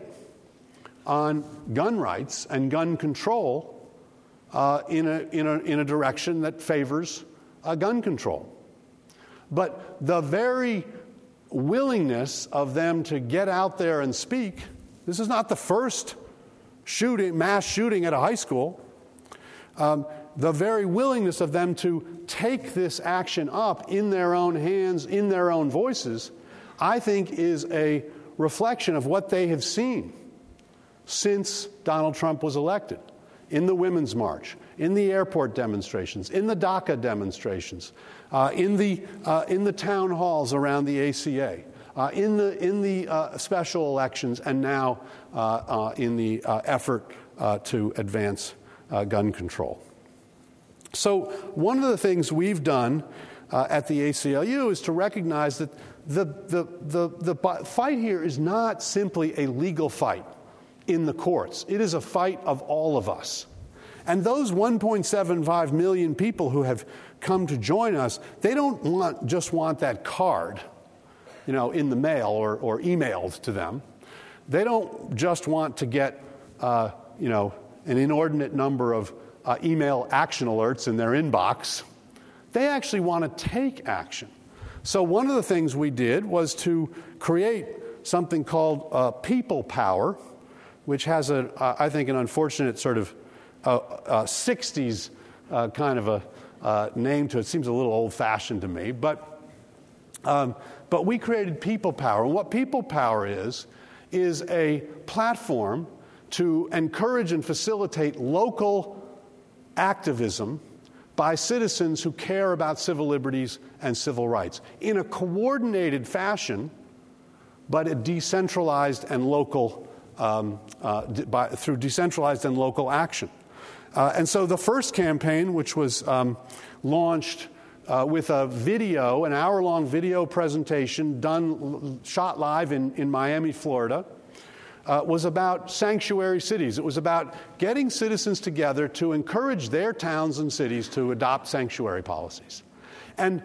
on gun rights and gun control uh, in, a, in, a, in a direction that favors uh, gun control. But the very willingness of them to get out there and speak this is not the first shooting, mass shooting at a high school. Um, the very willingness of them to take this action up in their own hands, in their own voices, I think is a reflection of what they have seen since Donald Trump was elected in the Women's March, in the airport demonstrations, in the DACA demonstrations, uh, in, the, uh, in the town halls around the ACA, uh, in the, in the uh, special elections, and now uh, uh, in the effort to advance gun control. So, one of the things we've done at the ACLU is to recognize that the, the, the, the fight here is not simply a legal fight in the courts, it is a fight of all of us. And those 1.75 million people who have come to join us, they don't want, just want that card, you know, in the mail or, or emailed to them. They don't just want to get, uh, you know, an inordinate number of uh, email action alerts in their inbox. They actually want to take action. So, one of the things we did was to create something called uh, People Power, which has, a, uh, I think, an unfortunate sort of uh, 60s uh, uh, kind of a uh, name to it. Seems a little old fashioned to me, but, um, but we created People Power. And what People Power is, is a platform to encourage and facilitate local activism by citizens who care about civil liberties and civil rights in a coordinated fashion, but a decentralized and local, um, uh, by, through decentralized and local action. Uh, and so the first campaign, which was um, launched uh, with a video, an hour long video presentation done, shot live in, in Miami, Florida uh, was about sanctuary cities. It was about getting citizens together to encourage their towns and cities to adopt sanctuary policies. And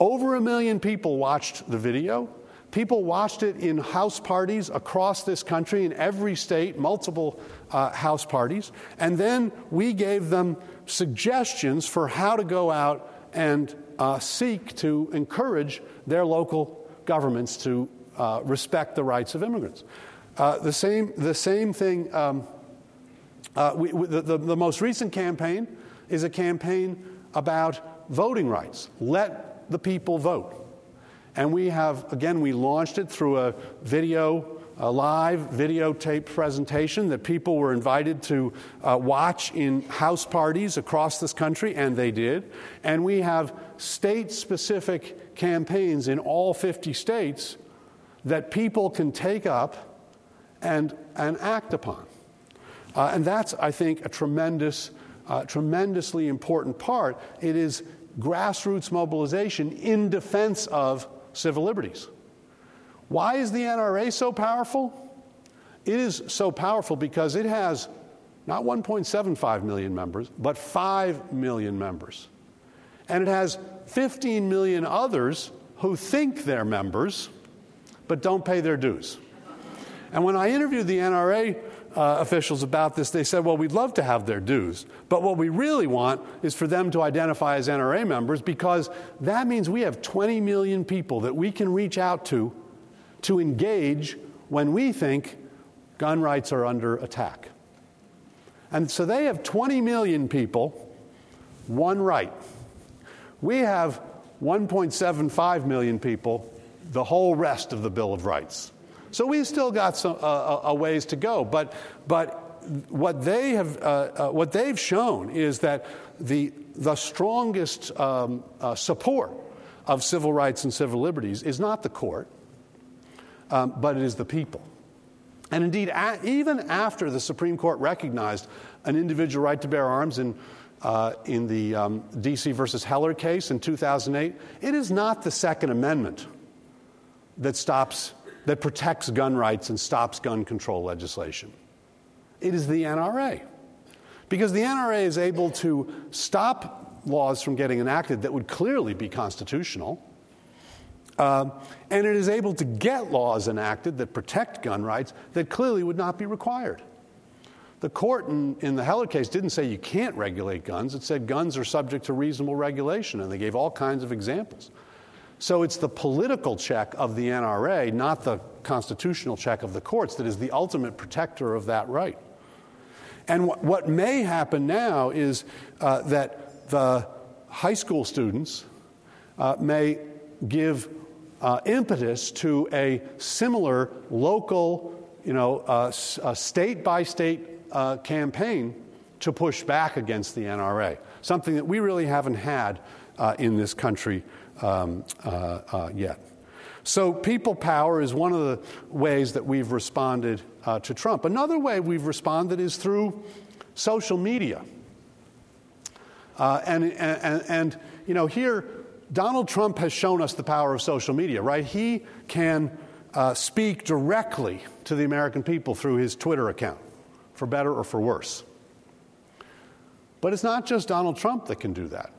over a million people watched the video. People watched it in house parties across this country, in every state, multiple uh, house parties. And then we gave them suggestions for how to go out and uh, seek to encourage their local governments to uh, respect the rights of immigrants. Uh, the, same, the same thing, um, uh, we, the, the, the most recent campaign is a campaign about voting rights. Let the people vote. And we have, again, we launched it through a video, a live videotape presentation that people were invited to uh, watch in house parties across this country, and they did. And we have state specific campaigns in all 50 states that people can take up and, and act upon. Uh, and that's, I think, a tremendous, uh, tremendously important part. It is grassroots mobilization in defense of civil liberties. Why is the NRA so powerful? It is so powerful because it has not 1.75 million members, but 5 million members. And it has 15 million others who think they're members but don't pay their dues. And when I interviewed the NRA uh, officials about this, they said, well, we'd love to have their dues, but what we really want is for them to identify as NRA members because that means we have 20 million people that we can reach out to to engage when we think gun rights are under attack. And so they have 20 million people, one right. We have 1.75 million people, the whole rest of the Bill of Rights. So we've still got some, uh, a ways to go. But, but what, they have, uh, uh, what they've shown is that the, the strongest um, uh, support of civil rights and civil liberties is not the court, um, but it is the people. And indeed, a- even after the Supreme Court recognized an individual right to bear arms in, uh, in the um, D.C. versus Heller case in 2008, it is not the Second Amendment that stops that protects gun rights and stops gun control legislation. It is the NRA. Because the NRA is able to stop laws from getting enacted that would clearly be constitutional. Uh, and it is able to get laws enacted that protect gun rights that clearly would not be required. The court in, in, the Heller case didn't say you can't regulate guns, it said guns are subject to reasonable regulation, and they gave all kinds of examples. So it's the political check of the NRA, not the constitutional check of the courts, that is the ultimate protector of that right. And what, what may happen now is uh, that the high school students uh, may give uh, impetus to a similar local, you know, state by state campaign to push back against the NRA, something that we really haven't had uh, in this country um, uh, uh, yet. So, people power is one of the ways that we've responded uh, to Trump. Another way we've responded is through social media. Uh, and, and, and, you know, here, Donald Trump has shown us the power of social media, right? He can uh, speak directly to the American people through his Twitter account, for better or for worse. But it's not just Donald Trump that can do that.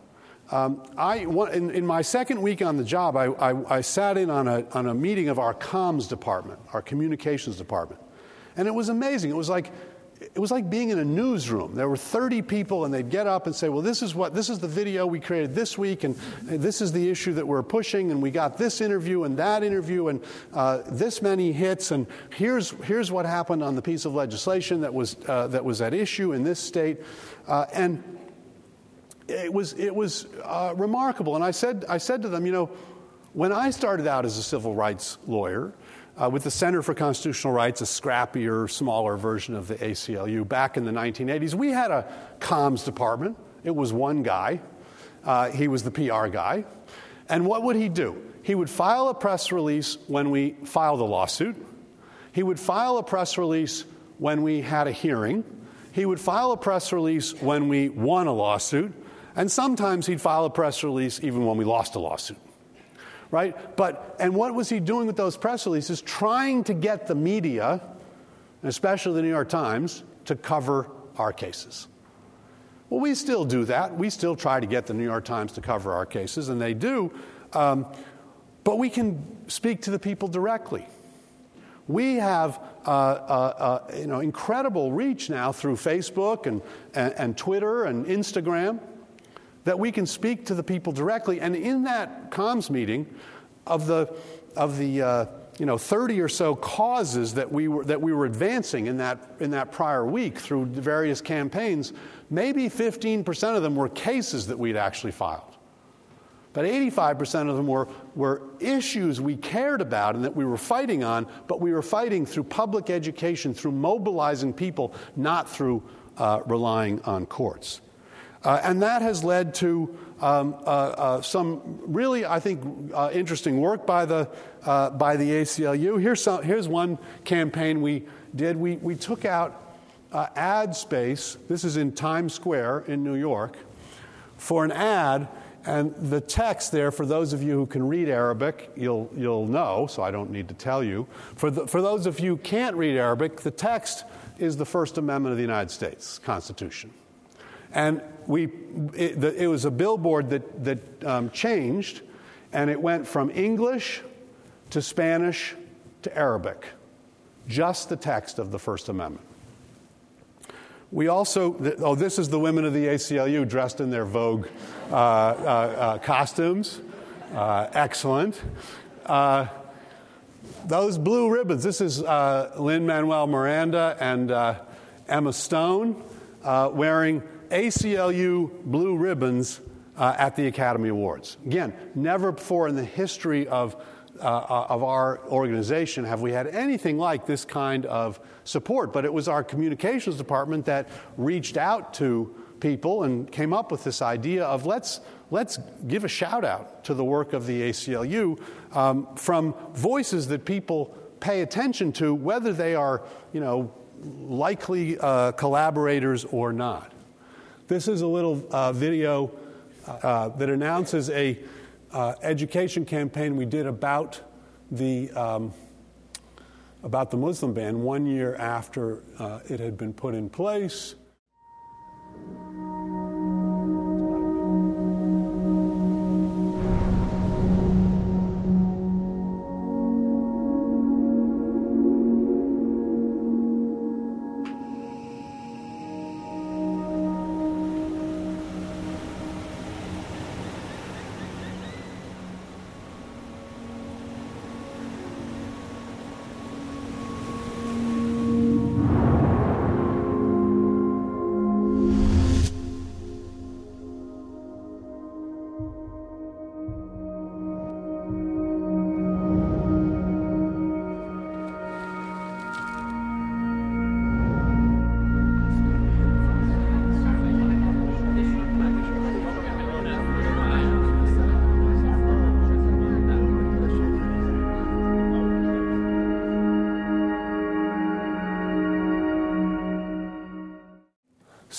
Um, I, in, in, my second week on the job, I, I, I, sat in on a, on a meeting of our comms department, our communications department. And it was amazing. It was like, it was like being in a newsroom. There were 30 people, and they'd get up and say, Well, this is, what, this is the video we created this week, and this is the issue that we're pushing, and we got this interview and that interview, and uh, this many hits, and here's, here's what happened on the piece of legislation that was, uh, that was at issue in this state. Uh, and it was, it was uh, remarkable. And I said, I said to them, you know, when I started out as a civil rights lawyer uh, with the Center for Constitutional Rights, a scrappier, smaller version of the ACLU, back in the 1980s, we had a comms department. It was one guy, uh, he was the PR guy. And what would he do? He would file a press release when we filed a lawsuit. He would file a press release when we had a hearing. He would file a press release when we won a lawsuit. And sometimes he'd file a press release even when we lost a lawsuit. Right? But, and what was he doing with those press releases? Trying to get the media, especially the New York Times, to cover our cases. Well, we still do that. We still try to get the New York Times to cover our cases, and they do. Um, But we can speak to the people directly. We have uh, uh, uh, you know, incredible reach now through Facebook and, and, and, Twitter and Instagram that we can speak to the people directly. And in that comms meeting, of the, of the uh, you know, 30 or so causes that we were, that we were advancing in that, in that prior week through various campaigns, maybe 15% of them were cases that we'd actually filed. But 85% of them were, were issues we cared about and that we were fighting on, but we were fighting through public education, through mobilizing people, not through uh, relying on courts. Uh, and that has led to um, uh, uh some really, I think, uh, interesting work by the, uh, by the ACLU. Here's, some, here's one campaign we did. We, we took out ad space, this is in Times Square in New York, for an ad and the text there, for those of you who can read Arabic, you'll, you'll know, so I don't need to tell you. For, the, for those of you who can't read Arabic, the text is the First Amendment of the United States Constitution. And we, it, the, it was a billboard that, that um, changed, and it went from English to Spanish to Arabic, just the text of the First Amendment. We also, oh, this is the women of the ACLU dressed in their Vogue uh, uh, uh, costumes. Uh, excellent. Uh, those blue ribbons, this is uh, Lin-Manuel Miranda and Emma Stone wearing ACLU blue ribbons at the Academy Awards. Again, never before in the history of uh, of our organization have we had anything like this kind of support. But it was our communications department that reached out to people and came up with this idea of let's let's give a shout out to the work of the ACLU um, from voices that people pay attention to, whether they are you know likely uh, collaborators or not. This is a little uh, video uh, that announces a uh, education campaign we did about the um, about the Muslim ban one year after uh, it had been put in place.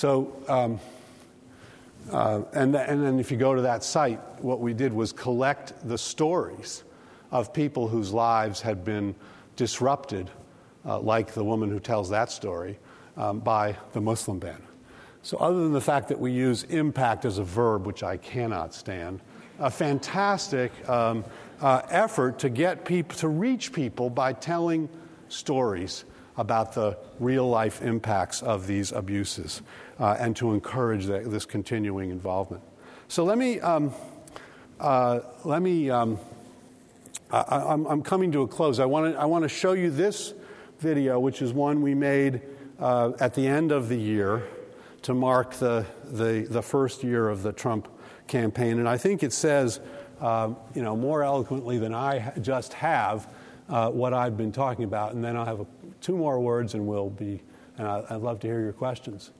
So, um, uh, and, and then if you go to that site, what we did was collect the stories of people whose lives had been disrupted, uh, like the woman who tells that story, um, by the Muslim ban. So, other than the fact that we use impact as a verb, which I cannot stand, a fantastic um, uh, effort to get people to reach people by telling stories about the real life impacts of these abuses uh, and to encourage the, this continuing involvement. So let me, um, uh, let me, um, I, am coming to a close. I want to I wanna show you this video, which is one we made uh, at the end of the year to mark the, the, the, first year of the Trump campaign. And I think it says, uh, you know, more eloquently than I just have uh, what I've been talking about. And then I'll have a, two more words and we'll be, and I'd love to hear your questions.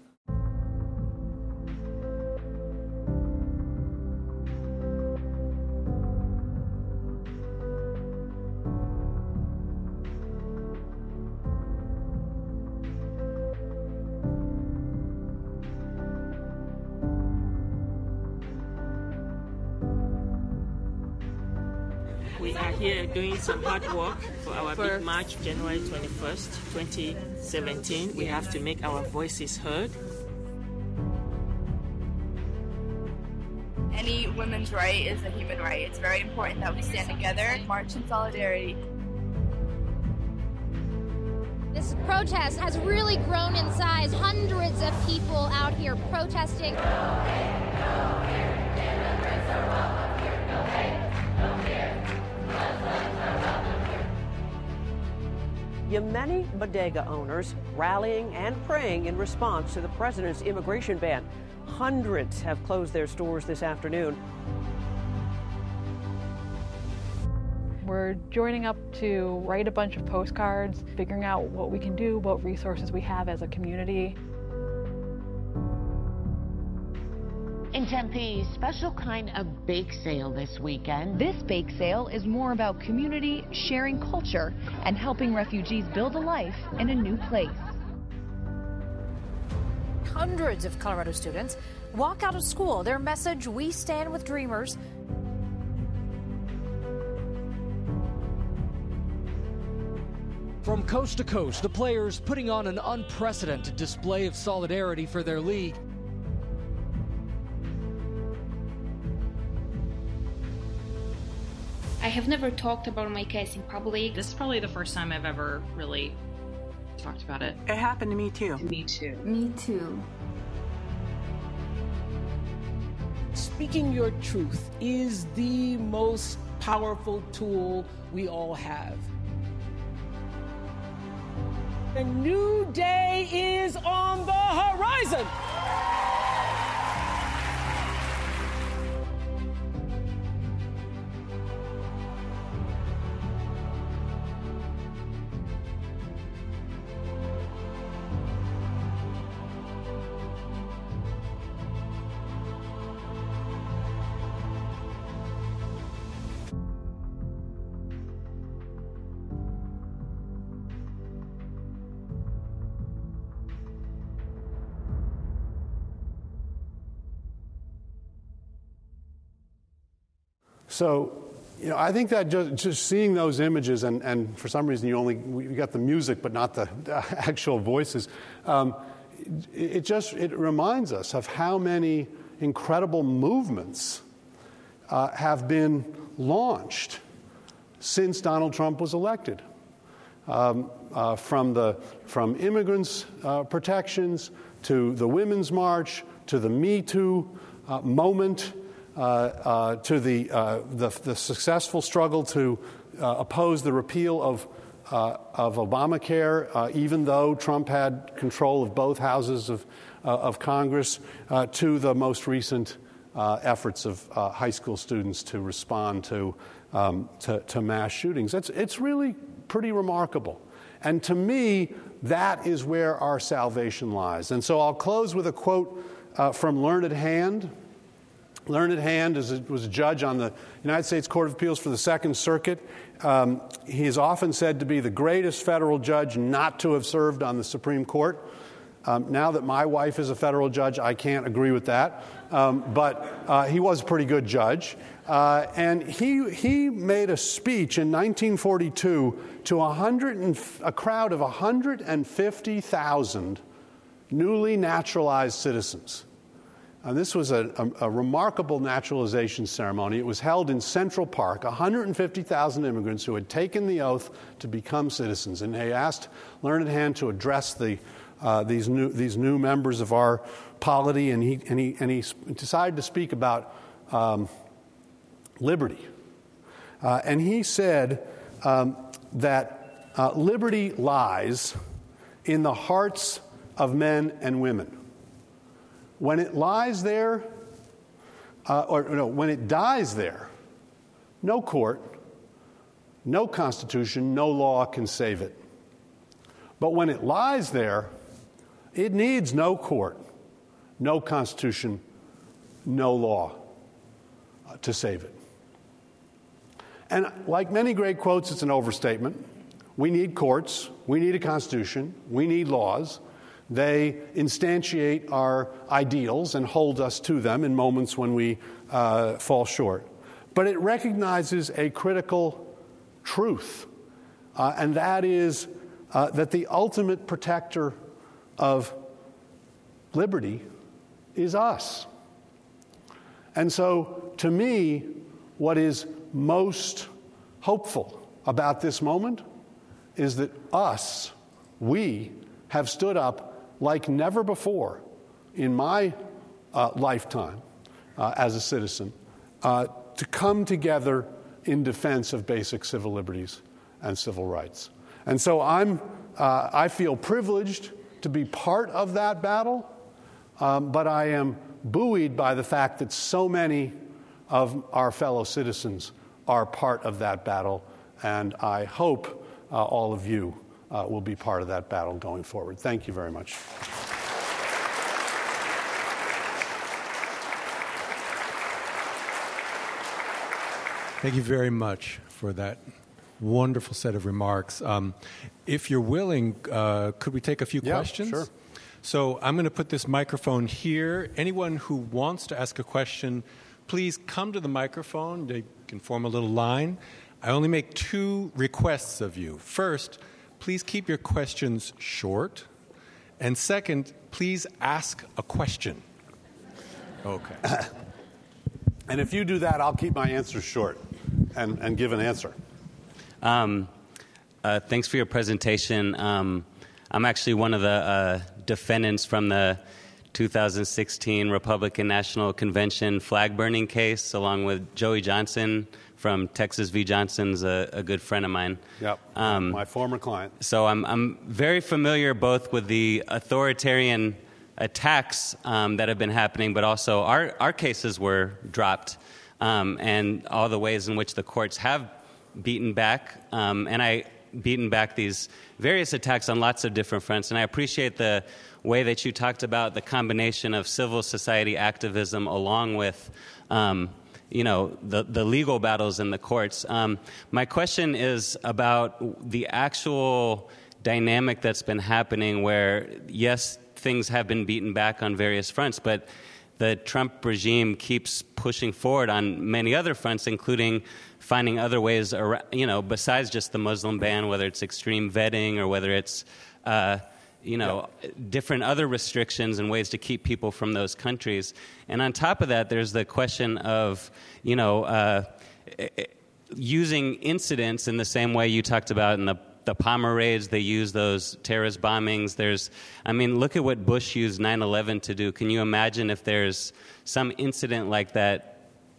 We are here doing some hard work for our for big march, January 21st, 2017. We have to make our voices heard. Any women's right is a human right. It's very important that we stand together, march in solidarity. This protest has really grown in size. Hundreds of people out here protesting. Yemeni bodega owners rallying and praying in response to the president's immigration ban. Hundreds have closed their stores this afternoon. We're joining up to write a bunch of postcards, figuring out what we can do, what resources we have as a community. In Tempe, special kind of bake sale this weekend. This bake sale is more about community, sharing culture, and helping refugees build a life in a new place. Hundreds of Colorado students walk out of school. Their message We stand with dreamers. From coast to coast, the players putting on an unprecedented display of solidarity for their league. Have never talked about my case in public. This is probably the first time I've ever really talked about it. It happened to me too. Me too. Me too. Speaking your truth is the most powerful tool we all have. A new day is on the horizon. So, you know, I think that just, just seeing those images, and, and for some reason you only you got the music but not the, actual voices, um, it, it, just it reminds us of how many incredible movements uh, have been launched since Donald Trump was elected. Um, uh, from the from immigrants uh, protections to the Women's March to the Me Too uh, moment Uh, uh, to the, uh, the, the, successful struggle to uh, oppose the repeal of, of Obamacare, even though Trump had control of both houses of, of Congress, to the most recent efforts of high school students to respond to, um, to, to, mass shootings. It's, it's really pretty remarkable. And to me, that is where our salvation lies. And so I'll close with a quote uh, from Learned Hand, Learned Hand is was a judge on the United States Court of Appeals for the Second Circuit. Um, he is often said to be the greatest federal judge not to have served on the Supreme Court. Um, now that my wife is a federal judge, I can't agree with that. Um, but uh, he was a pretty good judge. Uh, and he, he made a speech in 1942 to 100 and, a crowd of 150,000 newly naturalized citizens. And this was a, a, a, remarkable naturalization ceremony. It was held in Central Park. 150,000 immigrants who had taken the oath to become citizens. And they asked Learned Hand to address the, uh, these, new, these new members of our polity, and he, and he, and he decided to speak about um, liberty. Uh, and he said um, that uh, liberty lies in the hearts of men and women. When it lies there, uh, or no, when it dies there, no court, no constitution, no law can save it. But when it lies there, it needs no court, no constitution, no law uh, to save it. And like many great quotes, it's an overstatement. We need courts, we need a constitution, we need laws. They instantiate our ideals and hold us to them in moments when we uh, fall short. But it recognizes a critical truth, uh, and that is uh, that the ultimate protector of liberty is us. And so to me, what is most hopeful about this moment is that us, we, have stood up like never before in my uh, lifetime uh, as a citizen uh, to come together in defense of basic civil liberties and civil rights. And so I'm, uh, I feel privileged to be part of that battle, um, but I am buoyed by the fact that so many of our fellow citizens are part of that battle, and I hope uh, all of you will be part of that battle going forward. Thank you very much. Thank you very much for that wonderful set of remarks. Um, if you're willing, uh, could we take a few yeah, questions? Sure. So I'm going to put this microphone here. Anyone who wants to ask a question, please come to the microphone. They can form a little line. I only make two requests of you. First, please keep your questions short. And second, please ask a question. Okay. and if you do that, I'll keep my answers short and, and give an answer. Um, uh, thanks for your presentation. Um, I'm actually one of the uh, defendants from the 2016 Republican National Convention flag burning case, along with Joey Johnson from Texas v. Johnson's a, a good friend of mine. Yep, um, my former client. So I'm, I'm very familiar both with the authoritarian attacks um, that have been happening, but also our, our cases were dropped um, and all the ways in which the courts have beaten back. Um, and I beaten back these various attacks on lots of different fronts. And I appreciate the way that you talked about the combination of civil society activism along with. Um, you know the, the legal battles in the courts. Um, my question is about the actual dynamic that's been happening, where yes, things have been beaten back on various fronts, but the Trump regime keeps pushing forward on many other fronts, including finding other ways, around, you know, besides just the Muslim ban, whether it's extreme vetting or whether it's, uh, you know, different other restrictions and ways to keep people from those countries. And on top of that, there's the question of, you know, uh, using incidents in the same way you talked about in the the Palmer raids, they use those terrorist bombings. There's, I mean, look at what Bush used 9 11 to do. Can you imagine if there's some incident like that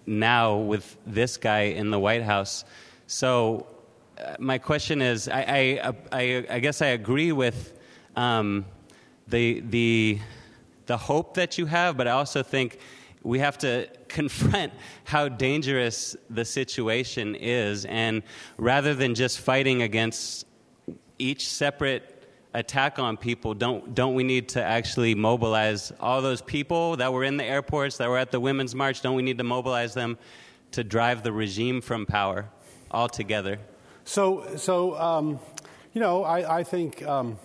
now with this guy in the White House. So, uh, my question is I, I, I, I, guess I agree with um, the, the, the hope that you have, but I also think we have to confront how dangerous the situation is. And rather than just fighting against each separate attack on people, don't, don't we need to actually mobilize all those people that were in the airports, that were at the Women's March? Don't we need to mobilize them to drive the regime from power altogether? So, so um, you know, I, I think. Um,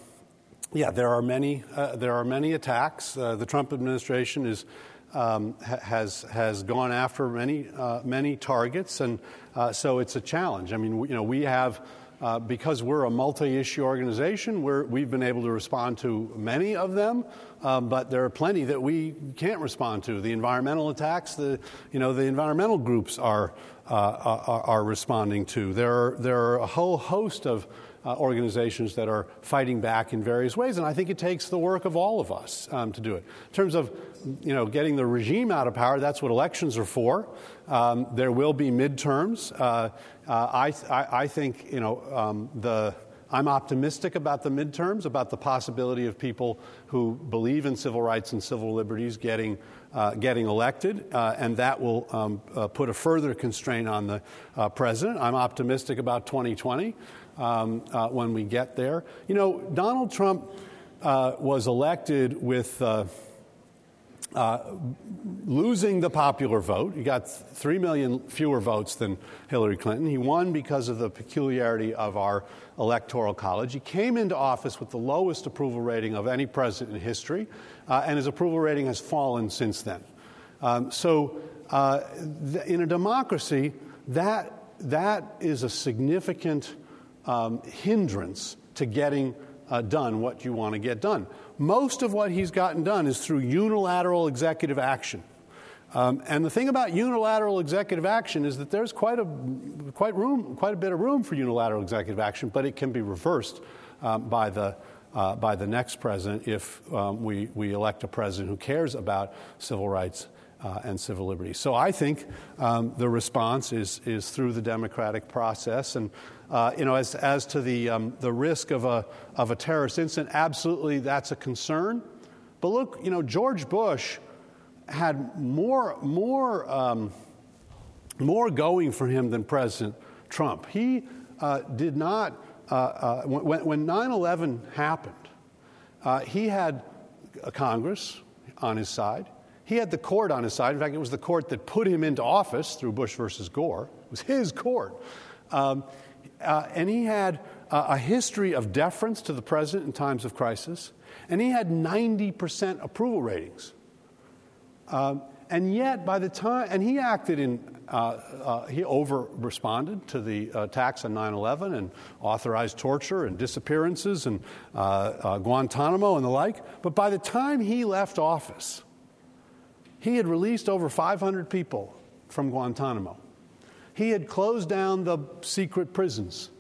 yeah, there are many. Uh, there are many attacks. Uh, the Trump administration is um, ha- has has gone after many uh, many targets, and uh, so it's a challenge. I mean, you know, we have uh, because we're a multi-issue organization, we have been able to respond to many of them, um, but there are plenty that we can't respond to. The environmental attacks, the you know the environmental groups are uh, are, are, responding to. There are there are a whole host of uh, organizations that are fighting back in various ways, and I think it takes the work of all of us um, to do it. In terms of, you know, getting the regime out of power, that's what elections are for. Um, there will be midterms. Uh, uh, I, I, I, think, you know, um, the. I'm optimistic about the midterms, about the possibility of people who believe in civil rights and civil liberties getting, uh, getting elected, uh, and that will um, uh, put a further constraint on the uh, president. I'm optimistic about 2020 um, uh, when we get there. You know, Donald Trump uh, was elected with. Uh, uh losing the popular vote. He got 3 million fewer votes than Hillary Clinton. He won because of the peculiarity of our electoral college. He came into office with the lowest approval rating of any president in history, uh, and his approval rating has fallen since then. Um, so, uh, th- in a democracy, that, that is a significant um, hindrance to getting uh, done what you want to get done. Most of what he's gotten done is through unilateral executive action. Um, and the thing about unilateral executive action is that there's quite a, quite, room, quite a bit of room for unilateral executive action, but it can be reversed um, by, the, uh, by the next president if um, we, we elect a president who cares about civil rights uh, and civil liberties. So I think um, the response is, is through the democratic process. And, uh, you know, as, as to the, um, the risk of a, of a terrorist incident, absolutely that's a concern. But look, you know, George Bush had more, more, um, more going for him than President Trump. He uh, did not, uh, uh, when, when 9 11 happened, uh, he had a Congress on his side. He had the court on his side. In fact, it was the court that put him into office through Bush versus Gore. It was his court. Um, uh, and he had uh, a history of deference to the president in times of crisis. And he had 90% approval ratings. Um, and yet, by the time, and he acted in, uh, uh, he over responded to the attacks on 9 11 and authorized torture and disappearances and uh, uh, Guantanamo and the like. But by the time he left office, he had released over 500 people from Guantanamo. He had closed down the secret prisons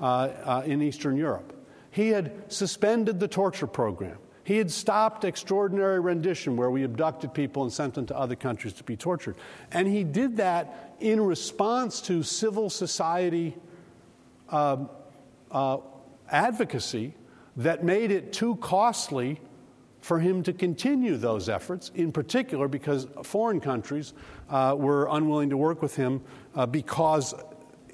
uh, uh, in Eastern Europe. He had suspended the torture program. He had stopped extraordinary rendition, where we abducted people and sent them to other countries to be tortured. And he did that in response to civil society uh, uh, advocacy that made it too costly for him to continue those efforts, in particular because foreign countries uh, were unwilling to work with him uh, because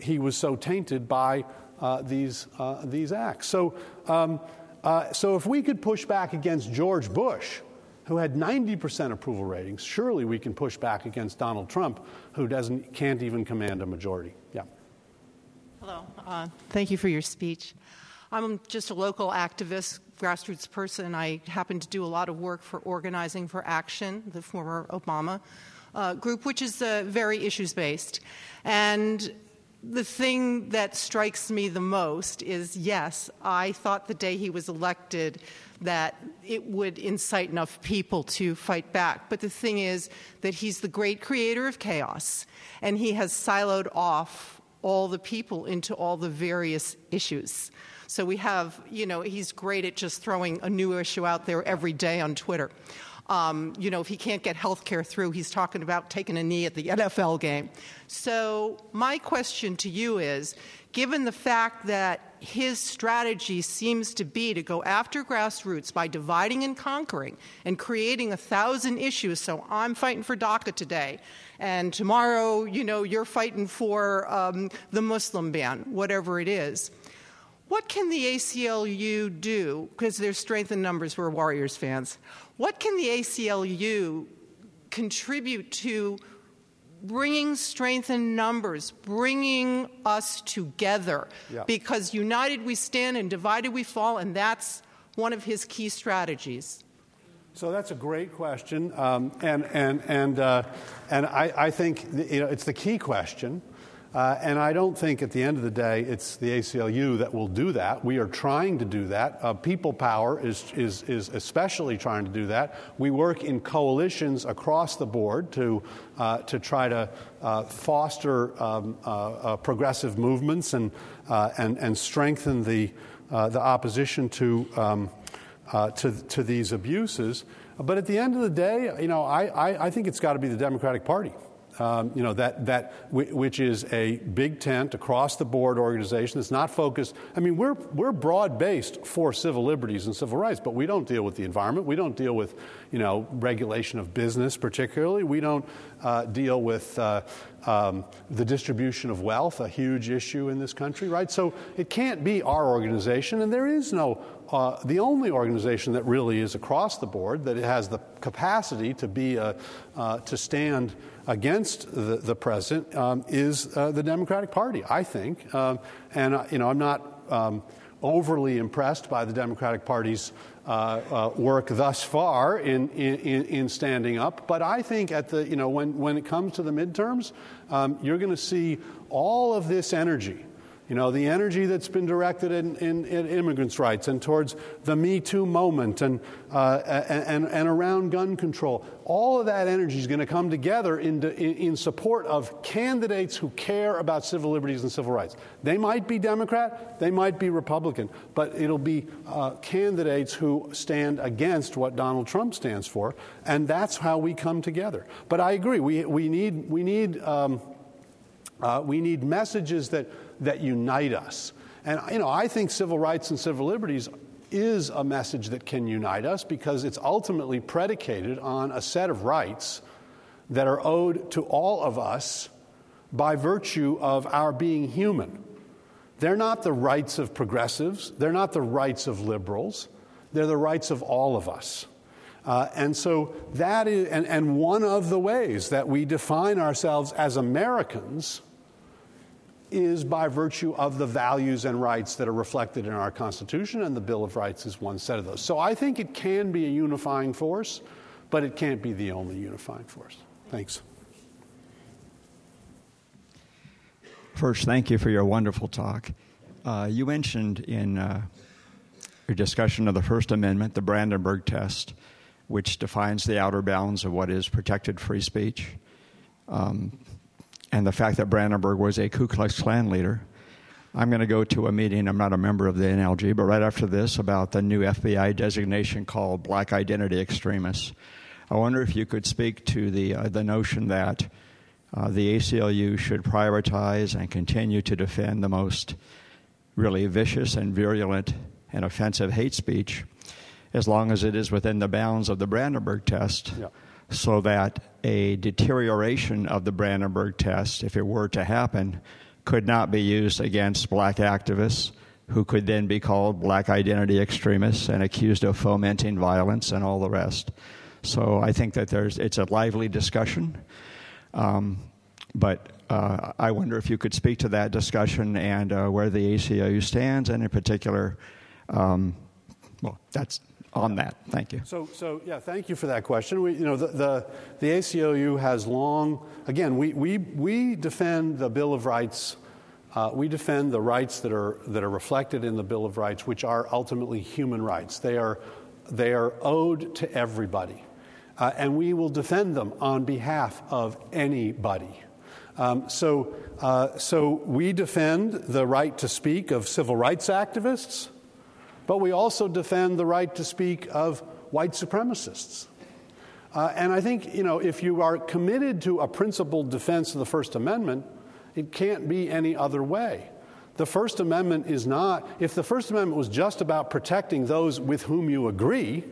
he was so tainted by uh, these, uh, these acts. So, um, uh, so if we could push back against George Bush, who had 90% approval ratings, surely we can push back against Donald Trump, who doesn't, can't even command a majority. Yeah. Hello. Uh, thank you for your speech. I'm just a local activist, grassroots person. I happen to do a lot of work for Organizing for Action, the former Obama uh, group, which is uh, very issues based. And the thing that strikes me the most is yes, I thought the day he was elected that it would incite enough people to fight back. But the thing is that he's the great creator of chaos, and he has siloed off all the people into all the various issues. So we have, you know, he's great at just throwing a new issue out there every day on Twitter. Um, you know, if he can't get health care through, he's talking about taking a knee at the NFL game. So, my question to you is given the fact that his strategy seems to be to go after grassroots by dividing and conquering and creating a thousand issues. So I'm fighting for DACA today, and tomorrow, you know, you're fighting for um, the Muslim ban, whatever it is. What can the ACLU do? Because there's strength in numbers, we're Warriors fans. What can the ACLU contribute to bringing strength in numbers, bringing us together? Yeah. Because united we stand and divided we fall, and that's one of his key strategies. So that's a great question, um, and and and uh, and I, I think you know it's the key question. Uh, and I don't think at the end of the day it's the ACLU that will do that. We are trying to do that. Uh, People Power is, is, is especially trying to do that. We work in coalitions across the board to, uh, to try to uh, foster um, uh, uh, progressive movements and, and, and strengthen the, the opposition to, um, to, to these abuses. But at the end of the day, you know, I, I, I think it's got to be the Democratic Party um, you know, that, that which is a big tent across the board organization that's not focused. I mean, we're, we're broad based for civil liberties and civil rights, but we don't deal with the environment. We don't deal with, you know, regulation of business particularly. We don't uh, deal with uh, um, the distribution of wealth, a huge issue in this country, right? So it can't be our organization, and there is no uh, the only organization that really is across the board that has the capacity to be a, uh, to stand against the, the president um, is uh, the Democratic Party, I think. Um, and, uh, you know, I'm not um, overly impressed by the Democratic Party's uh, uh, work thus far in, in, in, standing up. But I think at the, you know, when, when it comes to the midterms, um, you're going to see all of this energy you know, the energy that's been directed in, in, in immigrants' rights and towards the Me Too moment and, uh, and, and around gun control. All of that energy is going to come together in, in support of candidates who care about civil liberties and civil rights. They might be Democrat, they might be Republican, but it'll be uh, candidates who stand against what Donald Trump stands for, and that's how we come together. But I agree, we, we need, we need, um, uh, we need messages that that unite us. And, you know, I think civil rights and civil liberties is a message that can unite us because it's ultimately predicated on a set of rights that are owed to all of us by virtue of our being human. They're not the rights of progressives, they're not the rights of liberals, they're the rights of all of us. Uh, and so that is, and, and one of the ways that we define ourselves as Americans is by virtue of the values and rights that are reflected in our Constitution, and the Bill of Rights is one set of those. So I think it can be a unifying force, but it can't be the only unifying force. Thanks. First, thank you for your wonderful talk. Uh, you mentioned in uh, your discussion of the First Amendment the Brandenburg test, which defines the outer bounds of what is protected free speech. Um, and the fact that Brandenburg was a Ku Klux Klan leader. I'm going to go to a meeting, I'm not a member of the NLG, but right after this about the new FBI designation called Black Identity Extremists. I wonder if you could speak to the, uh, the notion that uh, the ACLU should prioritize and continue to defend the most really vicious and virulent and offensive hate speech as long as it is within the bounds of the Brandenburg test. Yeah so that a deterioration of the Brandenburg test, if it were to happen, could not be used against black activists who could then be called black identity extremists and accused of fomenting violence and all the rest. So I think that there's it's a lively discussion, um, but uh, I wonder if you could speak to that discussion and uh, where the ACLU stands, and in particular, um, well, that's on that. Thank you. So, so yeah, thank you for that question. We, you know, the, the, the ACLU has long, again, we, we, we defend the Bill of Rights. Uh, we defend the rights that are, that are reflected in the Bill of Rights, which are ultimately human rights. They are, they are owed to everybody. Uh, and we will defend them on behalf of anybody. Um, so, uh, so we defend the right to speak of civil rights activists. But we also defend the right to speak of white supremacists. Uh, and I think, you know, if you are committed to a principled defense of the First Amendment, it can't be any other way. The First Amendment is not, if the First Amendment was just about protecting those with whom you agree,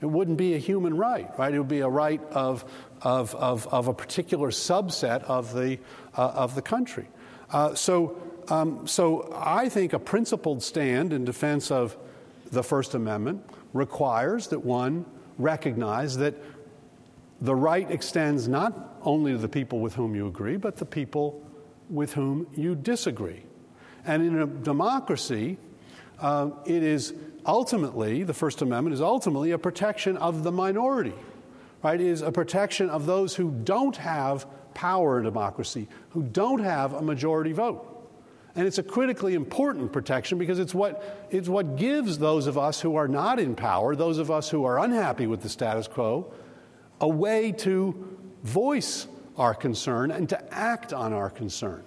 it wouldn't be a human right, right? It would be a right of, of, of, of a particular subset of the, uh, of the country. Uh, so um, so I think a principled stand in defense of the First Amendment requires that one recognize that the right extends not only to the people with whom you agree, but the people with whom you disagree. And in a democracy, uh, it is ultimately, the First Amendment is ultimately a protection of the minority, right? It is a protection of those who don't have power in democracy, who don't have a majority vote. And it's a critically important protection because it's what, it's what gives those of us who are not in power, those of us who are unhappy with the status quo, a way to voice our concern and to act on our concern.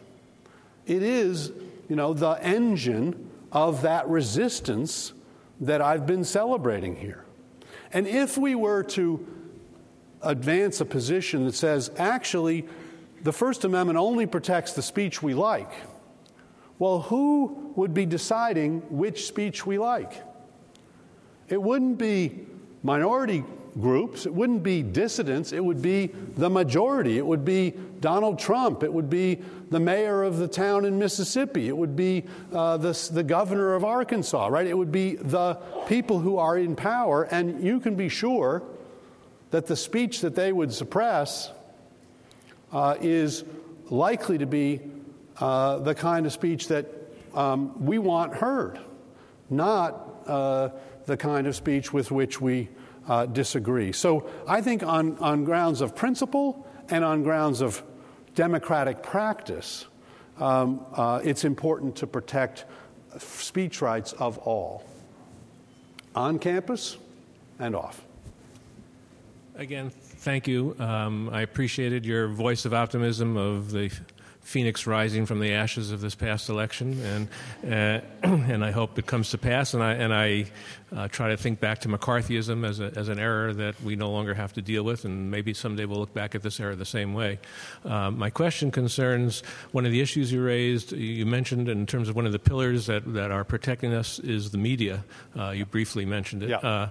It is, you know, the engine of that resistance that I've been celebrating here. And if we were to advance a position that says, actually, the First Amendment only protects the speech we like, well, who would be deciding which speech we like? It wouldn't be minority groups, it wouldn't be dissidents, it would be the majority. It would be Donald Trump, it would be the mayor of the town in Mississippi, it would be uh, the, the governor of Arkansas, right? It would be the people who are in power, and you can be sure that the speech that they would suppress uh, is likely to be uh, the kind of speech that um, we want heard, not uh, the kind of speech with which we uh, disagree. So I think on, on grounds of principle and on grounds of democratic practice, um, uh, it's important to protect speech rights of all, on campus and off. Again, thank you. Um, I appreciated your voice of optimism of the phoenix rising from the ashes of this past election, and uh, and I hope it comes to pass. And I and I uh, try to think back to McCarthyism as a, as an error that we no longer have to deal with, and maybe someday we'll look back at this error the same way. Uh, my question concerns one of the issues you raised. You mentioned in terms of one of the pillars that that are protecting us is the media. Uh, you briefly mentioned it. Yeah.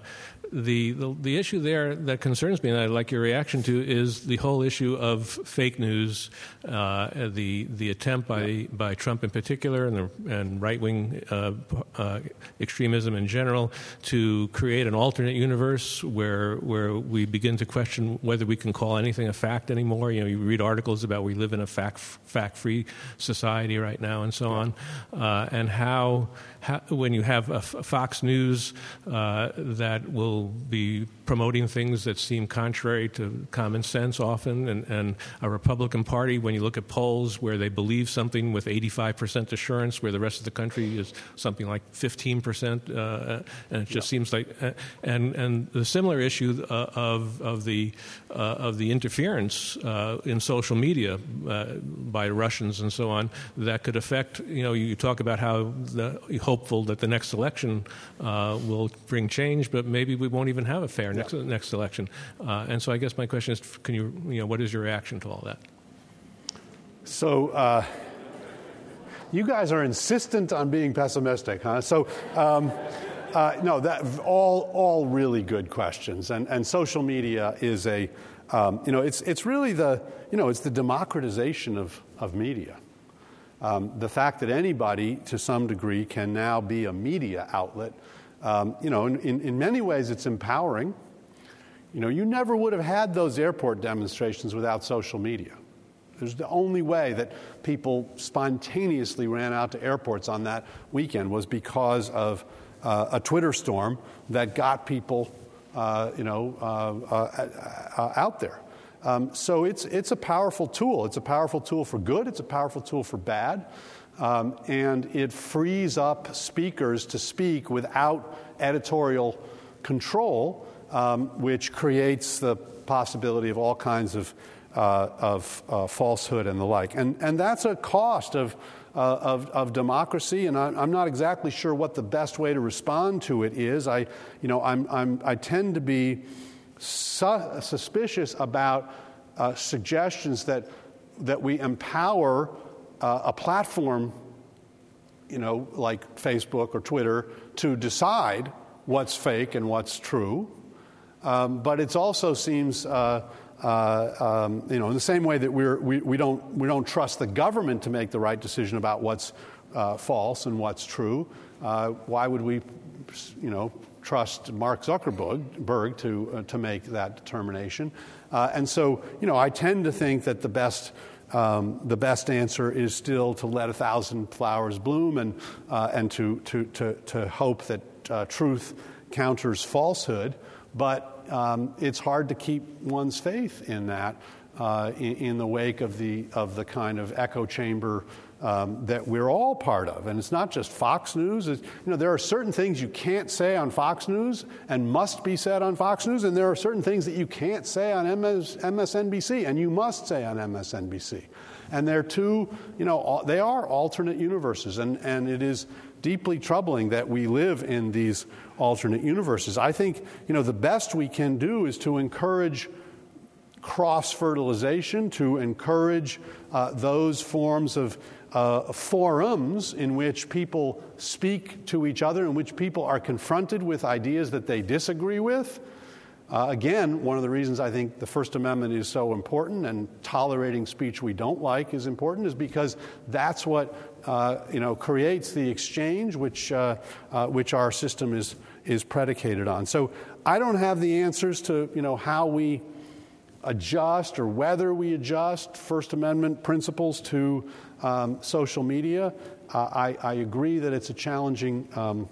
The, the, issue there that concerns me, and I'd like your reaction to, is the whole issue of fake news, uh, the the attempt by by Trump in particular, and the, and right wing uh, uh, extremism in general, to create an alternate universe where where we begin to question whether we can call anything a fact anymore. You know, you read articles about we live in a fact fact free society right now, and so on, uh, and how, how, when you have a Fox News uh, that will be promoting things that seem contrary to common sense often, and, and a Republican Party when you look at polls where they believe something with 85% assurance, where the rest of the country is something like 15%, uh, and it just seems like, uh, and and the similar issue uh, of of the uh, of the interference uh, in social media uh, by Russians and so on that could affect. You know, you talk about how the, hopeful that the next election will bring change, but maybe we won't even have a fair next Yeah. next election. and so, I guess my question is, can you you know what is your reaction to all that? So, uh, you guys are insistent on being pessimistic, huh? So, um, uh, no, that all all really good questions, and and social media is a, um, you know, it's it's really the you know it's the democratization of of media. Um, the fact that anybody, to some degree, can now be a media outlet, um, you know, in, in, in many ways, it's empowering. You know, you never would have had those airport demonstrations without social media. There's the only way that people spontaneously ran out to airports on that weekend was because of uh, a Twitter storm that got people, uh, you know, uh, uh, uh, out there. Um, so it's it's a powerful tool. It's a powerful tool for good. It's a powerful tool for bad, um, and it frees up speakers to speak without editorial control, um, which creates the possibility of all kinds of uh, of uh, falsehood and the like. And, and that's a cost of, uh, of, of, democracy, and I, am not exactly sure what the best way to respond to it is. I, you know, I'm, I'm, i tend to be su- suspicious about uh, suggestions that, that we empower uh, a platform, you know, like Facebook or Twitter, to decide what's fake and what's true. Um, but it also seems uh, uh, um, you know, in the same way that we're, we, we, don't, we don't trust the government to make the right decision about what's uh, false and what's true, uh, why would we, you know, trust Mark Zuckerberg to, uh, to make that determination? Uh, and so, you know, I tend to think that the best, um, the best answer is still to let a thousand flowers bloom and, uh, and to, to, to, to hope that truth counters falsehood. But um, it's hard to keep one's faith in that uh, in, in, the wake of the, of the kind of echo chamber um, that we're all part of. And it's not just Fox News. It's, you know, there are certain things you can't say on Fox News and must be said on Fox News, and there are certain things that you can't say on MS, MSNBC and you must say on MSNBC. And they're two, you know, they are alternate universes, and, and it is deeply troubling that we live in these alternate universes. I think, you know, the best we can do is to encourage cross fertilization, to encourage uh, those forms of uh, forums in which people speak to each other, in which people are confronted with ideas that they disagree with. Uh, again, one of the reasons I think the First Amendment is so important and tolerating speech we don't like is important is because that's what uh, you know, creates the exchange which, uh, uh, which our system is, is predicated on. So I don't have the answers to you know, how we adjust or whether we adjust First Amendment principles to um, social media. Uh, I, I, agree that it's a challenging, um,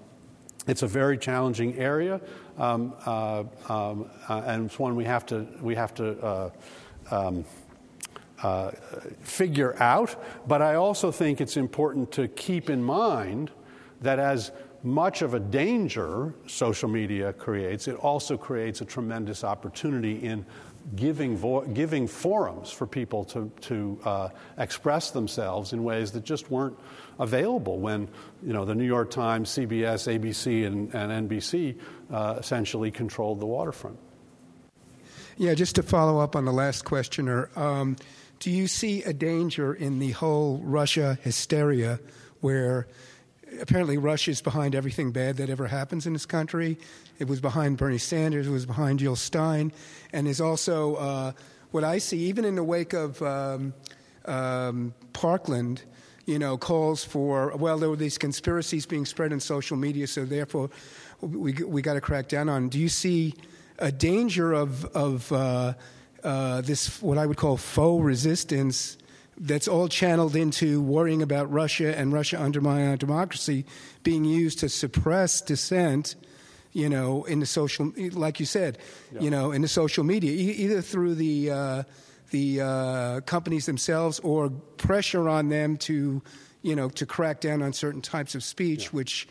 it's a very challenging area, um, uh, um, uh, and it's one we have to we have to um, uh, figure out. But I also think it's important to keep in mind that as much of a danger social media creates, it also creates a tremendous opportunity in giving, vo- giving forums for people to, to uh, express themselves in ways that just weren't available when you know, the New York Times, CBS, ABC, and, and NBC uh, essentially controlled the waterfront. Yeah, just to follow up on the last questioner, um, do you see a danger in the whole Russia hysteria where apparently Russia is behind everything bad that ever happens in this country? It was behind Bernie Sanders, it was behind Jill Stein, and is also uh, what I see, even in the wake of um, um, Parkland, you know, calls for, well, there were these conspiracies being spread on social media, so therefore we, we got to crack down on. Do you see a danger of, of uh, uh, this, what I would call faux resistance? That's all channeled into worrying about Russia and Russia undermining our democracy being used to suppress dissent you know, in the social, like you said, yeah. you know, in the social media, e- either through the uh, the uh, companies themselves or pressure on them to, you know, to crack down on certain types of speech, yeah. which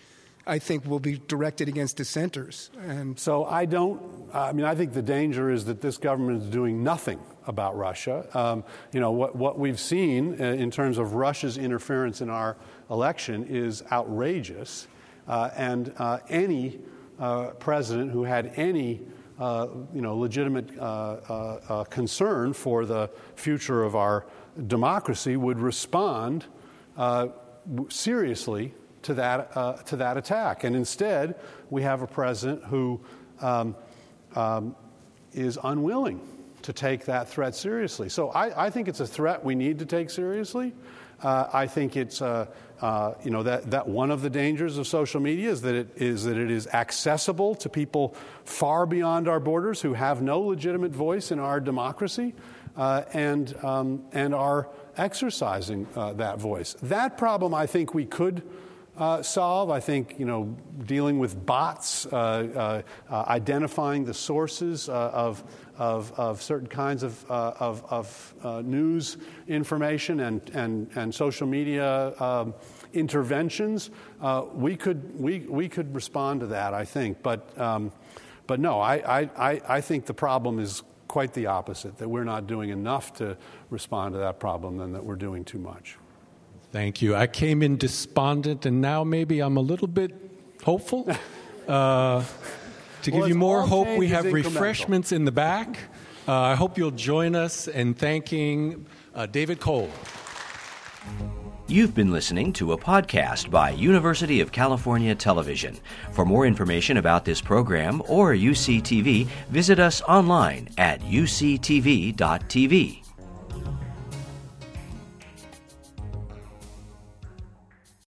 I think will be directed against dissenters. And so I don't. I mean, I think the danger is that this government is doing nothing about Russia. Um, you know, what what we've seen uh, in terms of Russia's interference in our election is outrageous, uh, and uh, any uh, president who had any uh, you know, legitimate uh, concern for the future of our democracy would respond seriously to that, to that attack. And instead, we have a president who um, um, is unwilling to take that threat seriously. So I, I, think it's a threat we need to take seriously. Uh, I think it's uh, uh, you know that, that one of the dangers of social media is that it is that it is accessible to people far beyond our borders who have no legitimate voice in our democracy uh, and um, and are exercising uh, that voice. That problem, I think, we could. Uh, solve. I think you know dealing with bots, uh, uh, uh identifying the sources of of, of certain kinds of, uh, of, of uh, news information and, and, and social media um, interventions, uh, we, could, we, we could respond to that, I think. But, um, but no, I, I, I think the problem is quite the opposite that we're not doing enough to respond to that problem and that we're doing too much. Thank you. I came in despondent, and now maybe I'm a little bit hopeful. Uh, to well, give you more hope, we have refreshments in the back. Uh, I hope you'll join us in thanking uh, David Cole. You've been listening to a podcast by University of California Television. For more information about this program or UCTV, visit us online at uctv.tv.